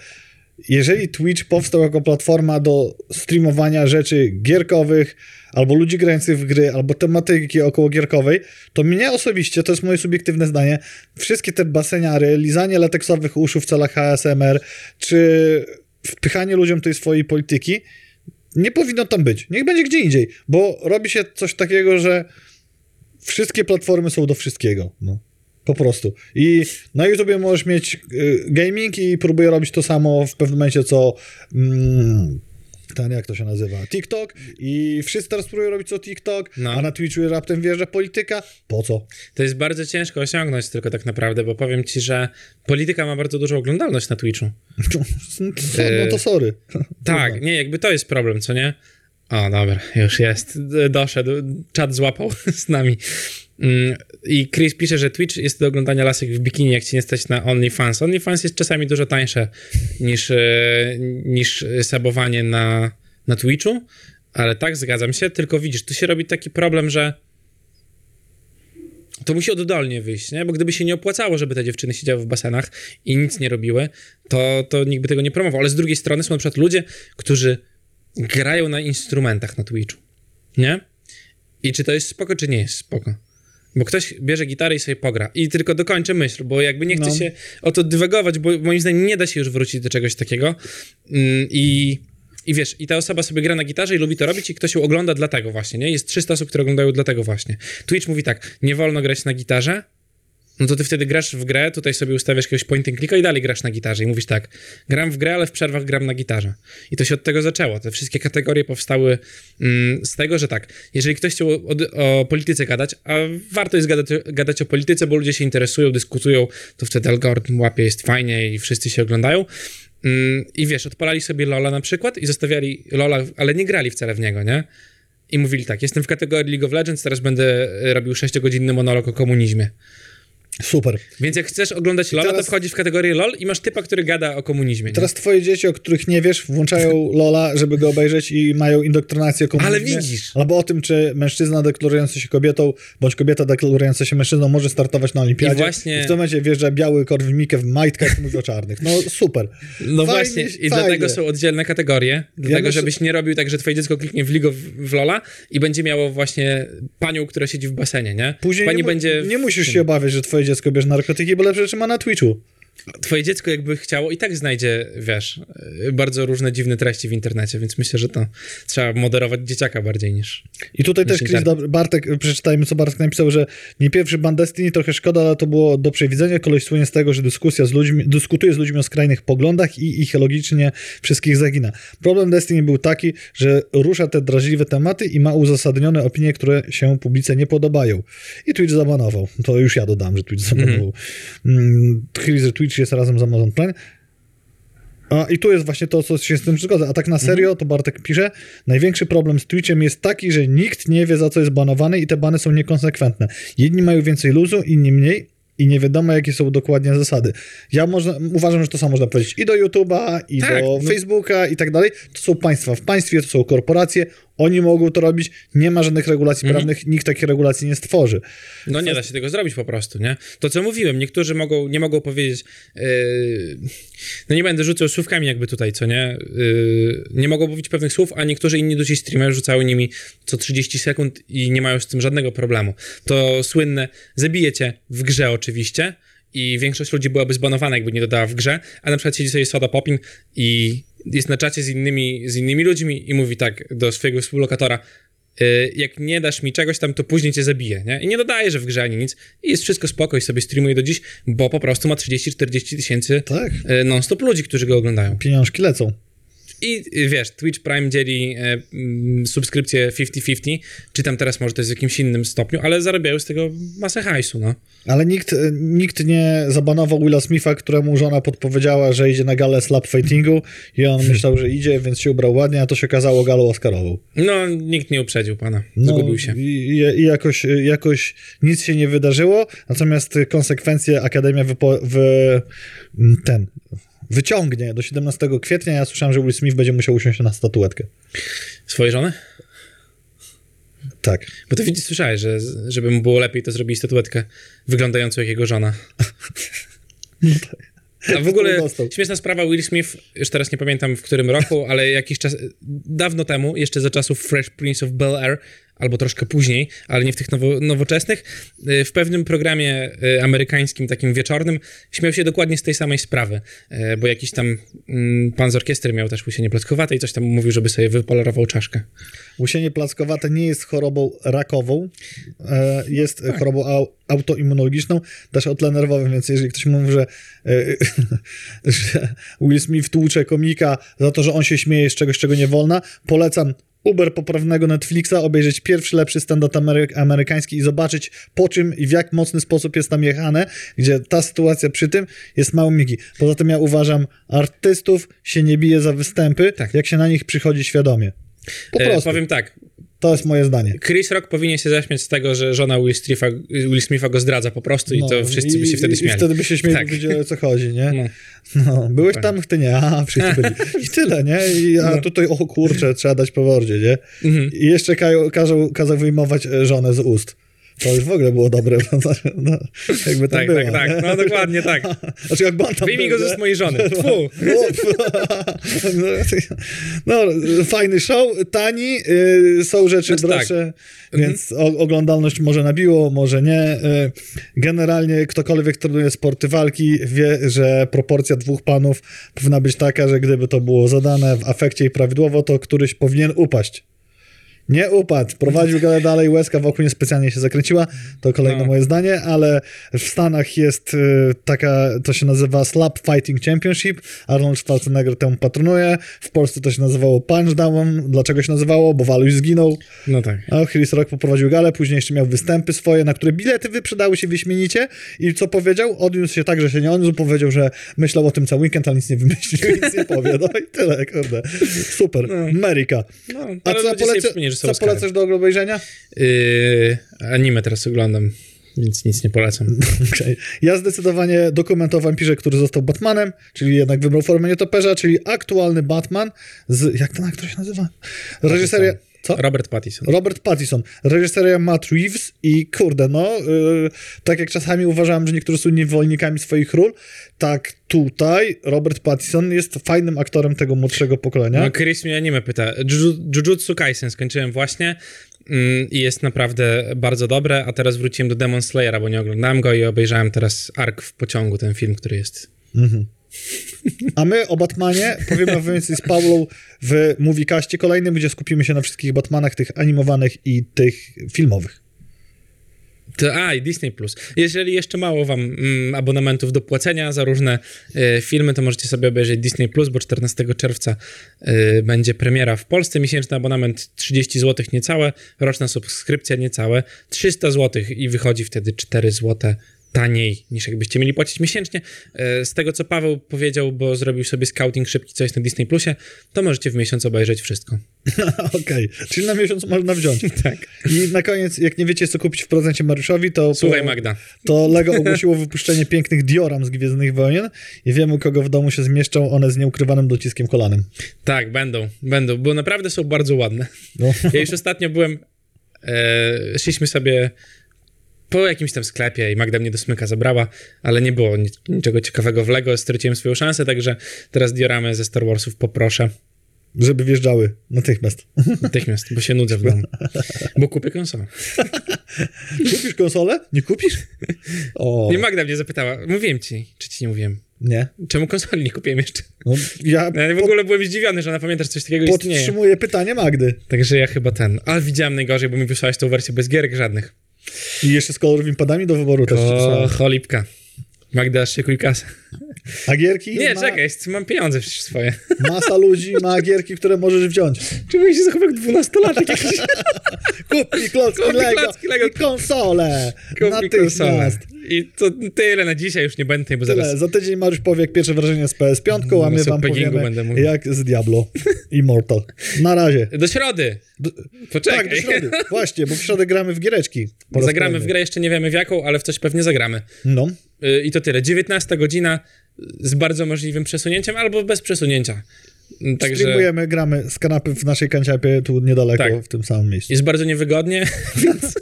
jeżeli Twitch powstał jako platforma do streamowania rzeczy gierkowych, albo ludzi grających w gry, albo tematyki okołogierkowej, to mnie osobiście, to jest moje subiektywne zdanie, wszystkie te baseniary, lizanie lateksowych uszu w celach ASMR, czy wpychanie ludziom tej swojej polityki, nie powinno tam być. Niech będzie gdzie indziej, bo robi się coś takiego, że wszystkie platformy są do wszystkiego. No. Po prostu. I na YouTubie możesz mieć y, gaming i próbuję robić to samo w pewnym momencie, co mm, ten, jak to się nazywa, TikTok i wszyscy teraz próbują robić co TikTok, No. a na Twitchu raptem wjeżdża polityka. Po co? To jest bardzo ciężko osiągnąć tylko tak naprawdę, bo powiem ci, że polityka ma bardzo dużą oglądalność na Twitchu. Co, no to sorry. Tak, nie, jakby to jest problem, co nie? O, dobra, już jest. Doszedł. Czat złapał z nami. Mm, I Chris pisze, że Twitch jest do oglądania lasek w bikini, jak ci nie stać na OnlyFans. OnlyFans jest czasami dużo tańsze niż, e, niż sabowanie na, na Twitchu, ale tak, zgadzam się, tylko widzisz, tu się robi taki problem, że to musi oddolnie wyjść, nie? Bo gdyby się nie opłacało, żeby te dziewczyny siedziały w basenach i nic nie robiły, to, to nikt by tego nie promował. Ale z drugiej strony są na przykład ludzie, którzy grają na instrumentach na Twitchu, nie? I czy to jest spoko, czy nie jest spoko? Bo ktoś bierze gitarę i sobie pogra. I tylko dokończę myśl, bo jakby nie chcę No. się o to dywagować, bo moim zdaniem nie da się już wrócić do czegoś takiego. Mm, I, I wiesz, i ta osoba sobie gra na gitarze i lubi to robić i ktoś ją ogląda dlatego właśnie, nie? Jest 300 osób, które oglądają dlatego właśnie. Twitch mówi tak, nie wolno grać na gitarze, no to ty wtedy grasz w grę, tutaj sobie ustawiasz jakiegoś point and clicka i dalej grasz na gitarze i mówisz tak, gram w grę, ale w przerwach gram na gitarze. I to się od tego zaczęło. Te wszystkie kategorie powstały mm, z tego, że tak, jeżeli ktoś chciał o, o polityce gadać, a warto jest gadać, gadać o polityce, bo ludzie się interesują, dyskutują, to wtedy algorytm łapie, jest fajnie i wszyscy się oglądają. Mm, I wiesz, odpalali sobie Lola na przykład i zostawiali Lola, ale nie grali wcale w niego, nie? I mówili tak, jestem w kategorii League of Legends, teraz będę e, robił 6-godzinny monolog o komunizmie. Super. Więc jak chcesz oglądać LoL, teraz- to wchodzisz w kategorię LoL i masz typa, który gada o komunizmie. Nie? Teraz twoje dzieci, o których nie wiesz, włączają Lola, żeby go obejrzeć i mają indoktrynację komunizmie. Ale widzisz. Albo o tym, czy mężczyzna deklarujący się kobietą, bądź kobieta deklarująca się mężczyzną może startować na olimpiadzie. I właśnie- w tym momencie wjeżdża biały korwin-mikke w majtkach i mówi o czarnych. No super. No Fajnie, właśnie, i fajnie. dlatego są oddzielne kategorie. Dlatego, myślę- żebyś nie robił tak, że twoje dziecko kliknie w League of w LoLa i będzie miało właśnie panią, która siedzi w basenie, nie? Później Pani nie, będzie... nie musisz się obawiać, że twoje dziecko bierze narkotyki, bo lepsze rzeczy ma na Twitchu. Twoje dziecko jakby chciało i tak znajdzie, wiesz, y, bardzo różne dziwne treści w internecie, więc myślę, że to trzeba moderować dzieciaka bardziej niż... I tutaj też Myślę, Chris dobry, Bartek, przeczytajmy co Bartek napisał, że nie pierwszy ban Destiny, trochę szkoda, ale to było do przewidzenia. Koleś słynie z tego, że dyskusja z ludźmi, dyskutuje z ludźmi o skrajnych poglądach i ich logicznie wszystkich zagina. Problem Destiny był taki, że rusza te drażliwe tematy i ma uzasadnione opinie, które się publice nie podobają. I Twitch zabanował. To już ja dodam, że Twitch zabanował. Mm. Chris, że Twitch jest razem z Amazon Prime. A i tu jest właśnie to, co się z tym zgodzę. A tak na serio, to Bartek pisze, największy problem z Twitchem jest taki, że nikt nie wie, za co jest banowany i te bany są niekonsekwentne. Jedni mają więcej luzu, inni mniej i nie wiadomo, jakie są dokładnie zasady. Ja można, uważam, że to samo można powiedzieć i do YouTube'a, i Tak, do. Facebooka i tak dalej. To są państwa w państwie, to są korporacje, oni mogą to robić, nie ma żadnych regulacji Mhm. prawnych, nikt takich regulacji nie stworzy. No nie da się tego zrobić po prostu, nie? To, co mówiłem, niektórzy mogą, nie mogą powiedzieć, yy, no nie będę rzucał słówkami jakby tutaj, co nie? Yy, nie mogą mówić pewnych słów, a niektórzy inni duzi streamerzy rzucały nimi co 30 sekund i nie mają z tym żadnego problemu. To słynne, zabijecie w grze oczywiście i większość ludzi byłaby zbanowana, jakby nie dodała w grze, a na przykład siedzi sobie Soda Popin i jest na czacie z innymi, z innymi ludźmi i mówi tak do swojego współlokatora, y, jak nie dasz mi czegoś tam, to później cię zabiję, nie? I nie dodaje, że w grze ani nic. I jest wszystko spoko i sobie streamuje do dziś, bo po prostu ma 30-40 tysięcy Tak, y, non-stop ludzi, którzy go oglądają. pieniążki lecą. I y, wiesz, Twitch Prime dzieli e, mm, subskrypcję 50-50, czy tam teraz może to jest w jakimś innym stopniu, ale zarabiają z tego masę hajsu, no. Ale nikt, e, nikt nie zabanował Willa Smitha, któremu żona podpowiedziała, że idzie na galę slap fightingu i on myślał, że idzie, więc się ubrał ładnie, a to się okazało galą Oscarową. No, nikt nie uprzedził pana, No, zgubił się. I, i jakoś, jakoś nic się nie wydarzyło, natomiast konsekwencje Akademia wypo, wy, ten, wyciągnie do 17 kwietnia. Ja słyszałem, że Will Smith będzie musiał usiąść na statuetkę. Swoje żony? Tak. Bo to widzisz, słyszałeś, że żeby mu było lepiej, to zrobili statuetkę wyglądającą jak jego żona. A w ogóle śmieszna sprawa, Will Smith, już teraz nie pamiętam w którym roku, ale jakiś czas, dawno temu, jeszcze za czasów Fresh Prince of Bel-Air, albo troszkę później, ale nie w tych nowo, nowoczesnych, y, w pewnym programie y, amerykańskim, takim wieczornym, śmiał się dokładnie z tej samej sprawy, y, bo jakiś tam mm, pan z orkiestry miał też łysienie plackowate i coś tam mówił, żeby sobie wypolerował czaszkę. Łysienie plackowate nie jest chorobą rakową, e, jest chorobą au, autoimmunologiczną, też o tle nerwowym, więc jeżeli ktoś mówi, że, e, że Will Smith tłucze komika za to, że on się śmieje z czegoś, czego nie wolno, polecam Uber poprawnego Netflixa, obejrzeć pierwszy lepszy stand-up amery- amerykański i zobaczyć po czym i w jak mocny sposób jest tam jechane, gdzie ta sytuacja przy tym jest mało migi. Poza tym ja uważam, artystów się nie bije za występy, Tak. jak się na nich przychodzi świadomie. Po E, prostu. powiem tak, To jest moje zdanie. Chris Rock powinien się zaśmiać z tego, że żona Will Smitha, Will Smitha go zdradza po prostu i No, to wszyscy by się i- wtedy I śmiali. wtedy by się śmieli, Tak. wiedzieli o co chodzi, nie? No. No, byłeś tam, ty nie, a wszyscy byli. I tyle, nie? I, a No. tutaj, o kurczę, trzeba dać po mordzie, nie? Mhm. I jeszcze kazał, kazał, kazał wyjmować e, żonę z ust. To już w ogóle było dobre, no, jakby tam Tak, było, tak, tak, nie? no dokładnie tak. Znaczy jakby on tam Wyjmij go ze swojej żony. Tfu. No, fajny show, tani, y, są rzeczy Znaczy tak. droższe, więc o, oglądalność może nabiło, może nie. Y, generalnie ktokolwiek trenuje sporty walki wie, że proporcja dwóch panów powinna być taka, że gdyby to było zadane w afekcie i prawidłowo, to któryś powinien upaść. Nie upadł, prowadził galę dalej, łezka wokół niespecjalnie się zakręciła, to kolejne No. moje zdanie, ale w Stanach jest y, taka, to się nazywa Slap Fighting Championship, Arnold Schwarzenegger temu patronuje, w Polsce to się nazywało Punchdown, dlaczego się nazywało, bo Waluś zginął, No tak. a Chris Rock poprowadził galę, później jeszcze miał występy swoje, na które bilety wyprzedały się wyśmienicie. I co powiedział? Odniósł się tak, że się nie odniósł, powiedział, że myślał o tym cały weekend, ale nic nie wymyślił, nic nie powie, no i tyle, kurde. Super, Ameryka. No, A ale co, przypomnieli, że są co Oscary. polecasz do obejrzenia? Yy, anime teraz oglądam, więc nic nie polecam. Okej. Ja zdecydowanie dokument o wampirze, który został Batmanem, czyli jednak wybrał formę nietoperza, czyli aktualny Batman z... Jak ten aktor się nazywa? Reżyseria... Co? Robert Pattinson. Robert Pattinson, reżyseria Matt Reeves i kurde, no, yy, tak jak czasami uważałem, że niektórzy są niewolnikami swoich ról, tak tutaj Robert Pattinson jest fajnym aktorem tego młodszego pokolenia. No, Chris mnie anime pyta. Juju- Jujutsu Kaisen skończyłem właśnie mm, i jest naprawdę bardzo dobre, a teraz wróciłem do Demon Slayera, bo nie oglądałem go i obejrzałem teraz Ark w pociągu, ten film, który jest. A my o Batmanie powiemy więcej z Paulą w Moviekaście kolejnym, gdzie skupimy się na wszystkich Batmanach, tych animowanych i tych filmowych. To, a, i Disney Plus. Jeżeli jeszcze mało wam mm, abonamentów do płacenia za różne e, filmy, to możecie sobie obejrzeć Disney Plus, bo 14 czerwca e, będzie premiera w Polsce. Miesięczny abonament 30 zł niecałe, roczna subskrypcja niecałe 300 zł i wychodzi wtedy 4 zł taniej niż jakbyście mieli płacić miesięcznie. E, Z tego, co Paweł powiedział, bo zrobił sobie scouting szybki, co jest na Disney Plusie, to możecie w miesiąc obejrzeć wszystko. Okej, czyli na miesiąc można wziąć. Tak. I na koniec, jak nie wiecie, co kupić w prezencie Mariuszowi, to... Słuchaj, po- Magda. To Lego ogłosiło wypuszczenie pięknych dioram z Gwiezdnych Wojen i wiemy, kogo w domu się zmieszczą one z nieukrywanym dociskiem kolanem. Tak, będą, będą, bo naprawdę są bardzo ładne. No. Ja już ostatnio byłem, e, szliśmy sobie po jakimś tam sklepie i Magda mnie do smyka zabrała, ale nie było nic, niczego ciekawego w Lego, straciłem swoją szansę, także teraz dioramę ze Star Warsów poproszę Żeby wjeżdżały natychmiast. natychmiast, bo się nudzę w domu, bo kupię konsolę. Kupisz konsolę? Nie kupisz? O, I Magda mnie zapytała, mówiłem ci, czy ci nie mówiłem, nie. czemu konsoli nie kupiłem jeszcze? No, ja Ja w ogóle byłem zdziwiony, że ona pamięta, że coś takiego istnieje. podtrzymuję pytanie Magdy. Także ja chyba ten, ale widziałem najgorzej, bo mi wysłałeś tą wersję bez gierek żadnych. I jeszcze z kolorowymi padami do wyboru też. ci O, wysłałem. cholipka. Magda, szykuj kasę. A gierki? Nie, ma, czekaj, mam pieniądze przecież swoje. Masa ludzi ma gierki, które możesz wziąć. Czemu się zachował jak dwunastolatek jakiś? Kup mi klocki Kup mi Lego, klocki Lego. i konsolę. Kup mi konsolę. Natychmiast. I to tyle na dzisiaj, już nie będę tutaj, bo Tyle. zaraz... Za tydzień Mariusz powie jak pierwsze wrażenie z PS5, a No, my sobie wam powiemy jak z Diablo Immortal. Na razie. Do środy! Poczekaj. Tak, do środy. Właśnie, bo w środę gramy w giereczki. Zagramy w grę, jeszcze nie wiemy w jaką, ale w coś pewnie zagramy. No. Y, I to tyle. 19 godzina z bardzo możliwym przesunięciem albo bez przesunięcia. Y, Także Streamujemy, gramy z kanapy w naszej kanciapie tu niedaleko, Tak. w tym samym miejscu. jest bardzo niewygodnie, więc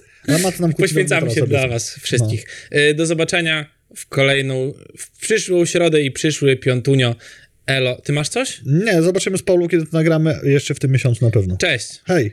nam poświęcamy się dla was wszystkich. Y, Do zobaczenia w kolejną, w przyszłą środę i przyszły piątunio. Elo, ty masz coś? Nie, zobaczymy z Paulu, kiedy to nagramy jeszcze w tym miesiącu na pewno. Cześć! Hej!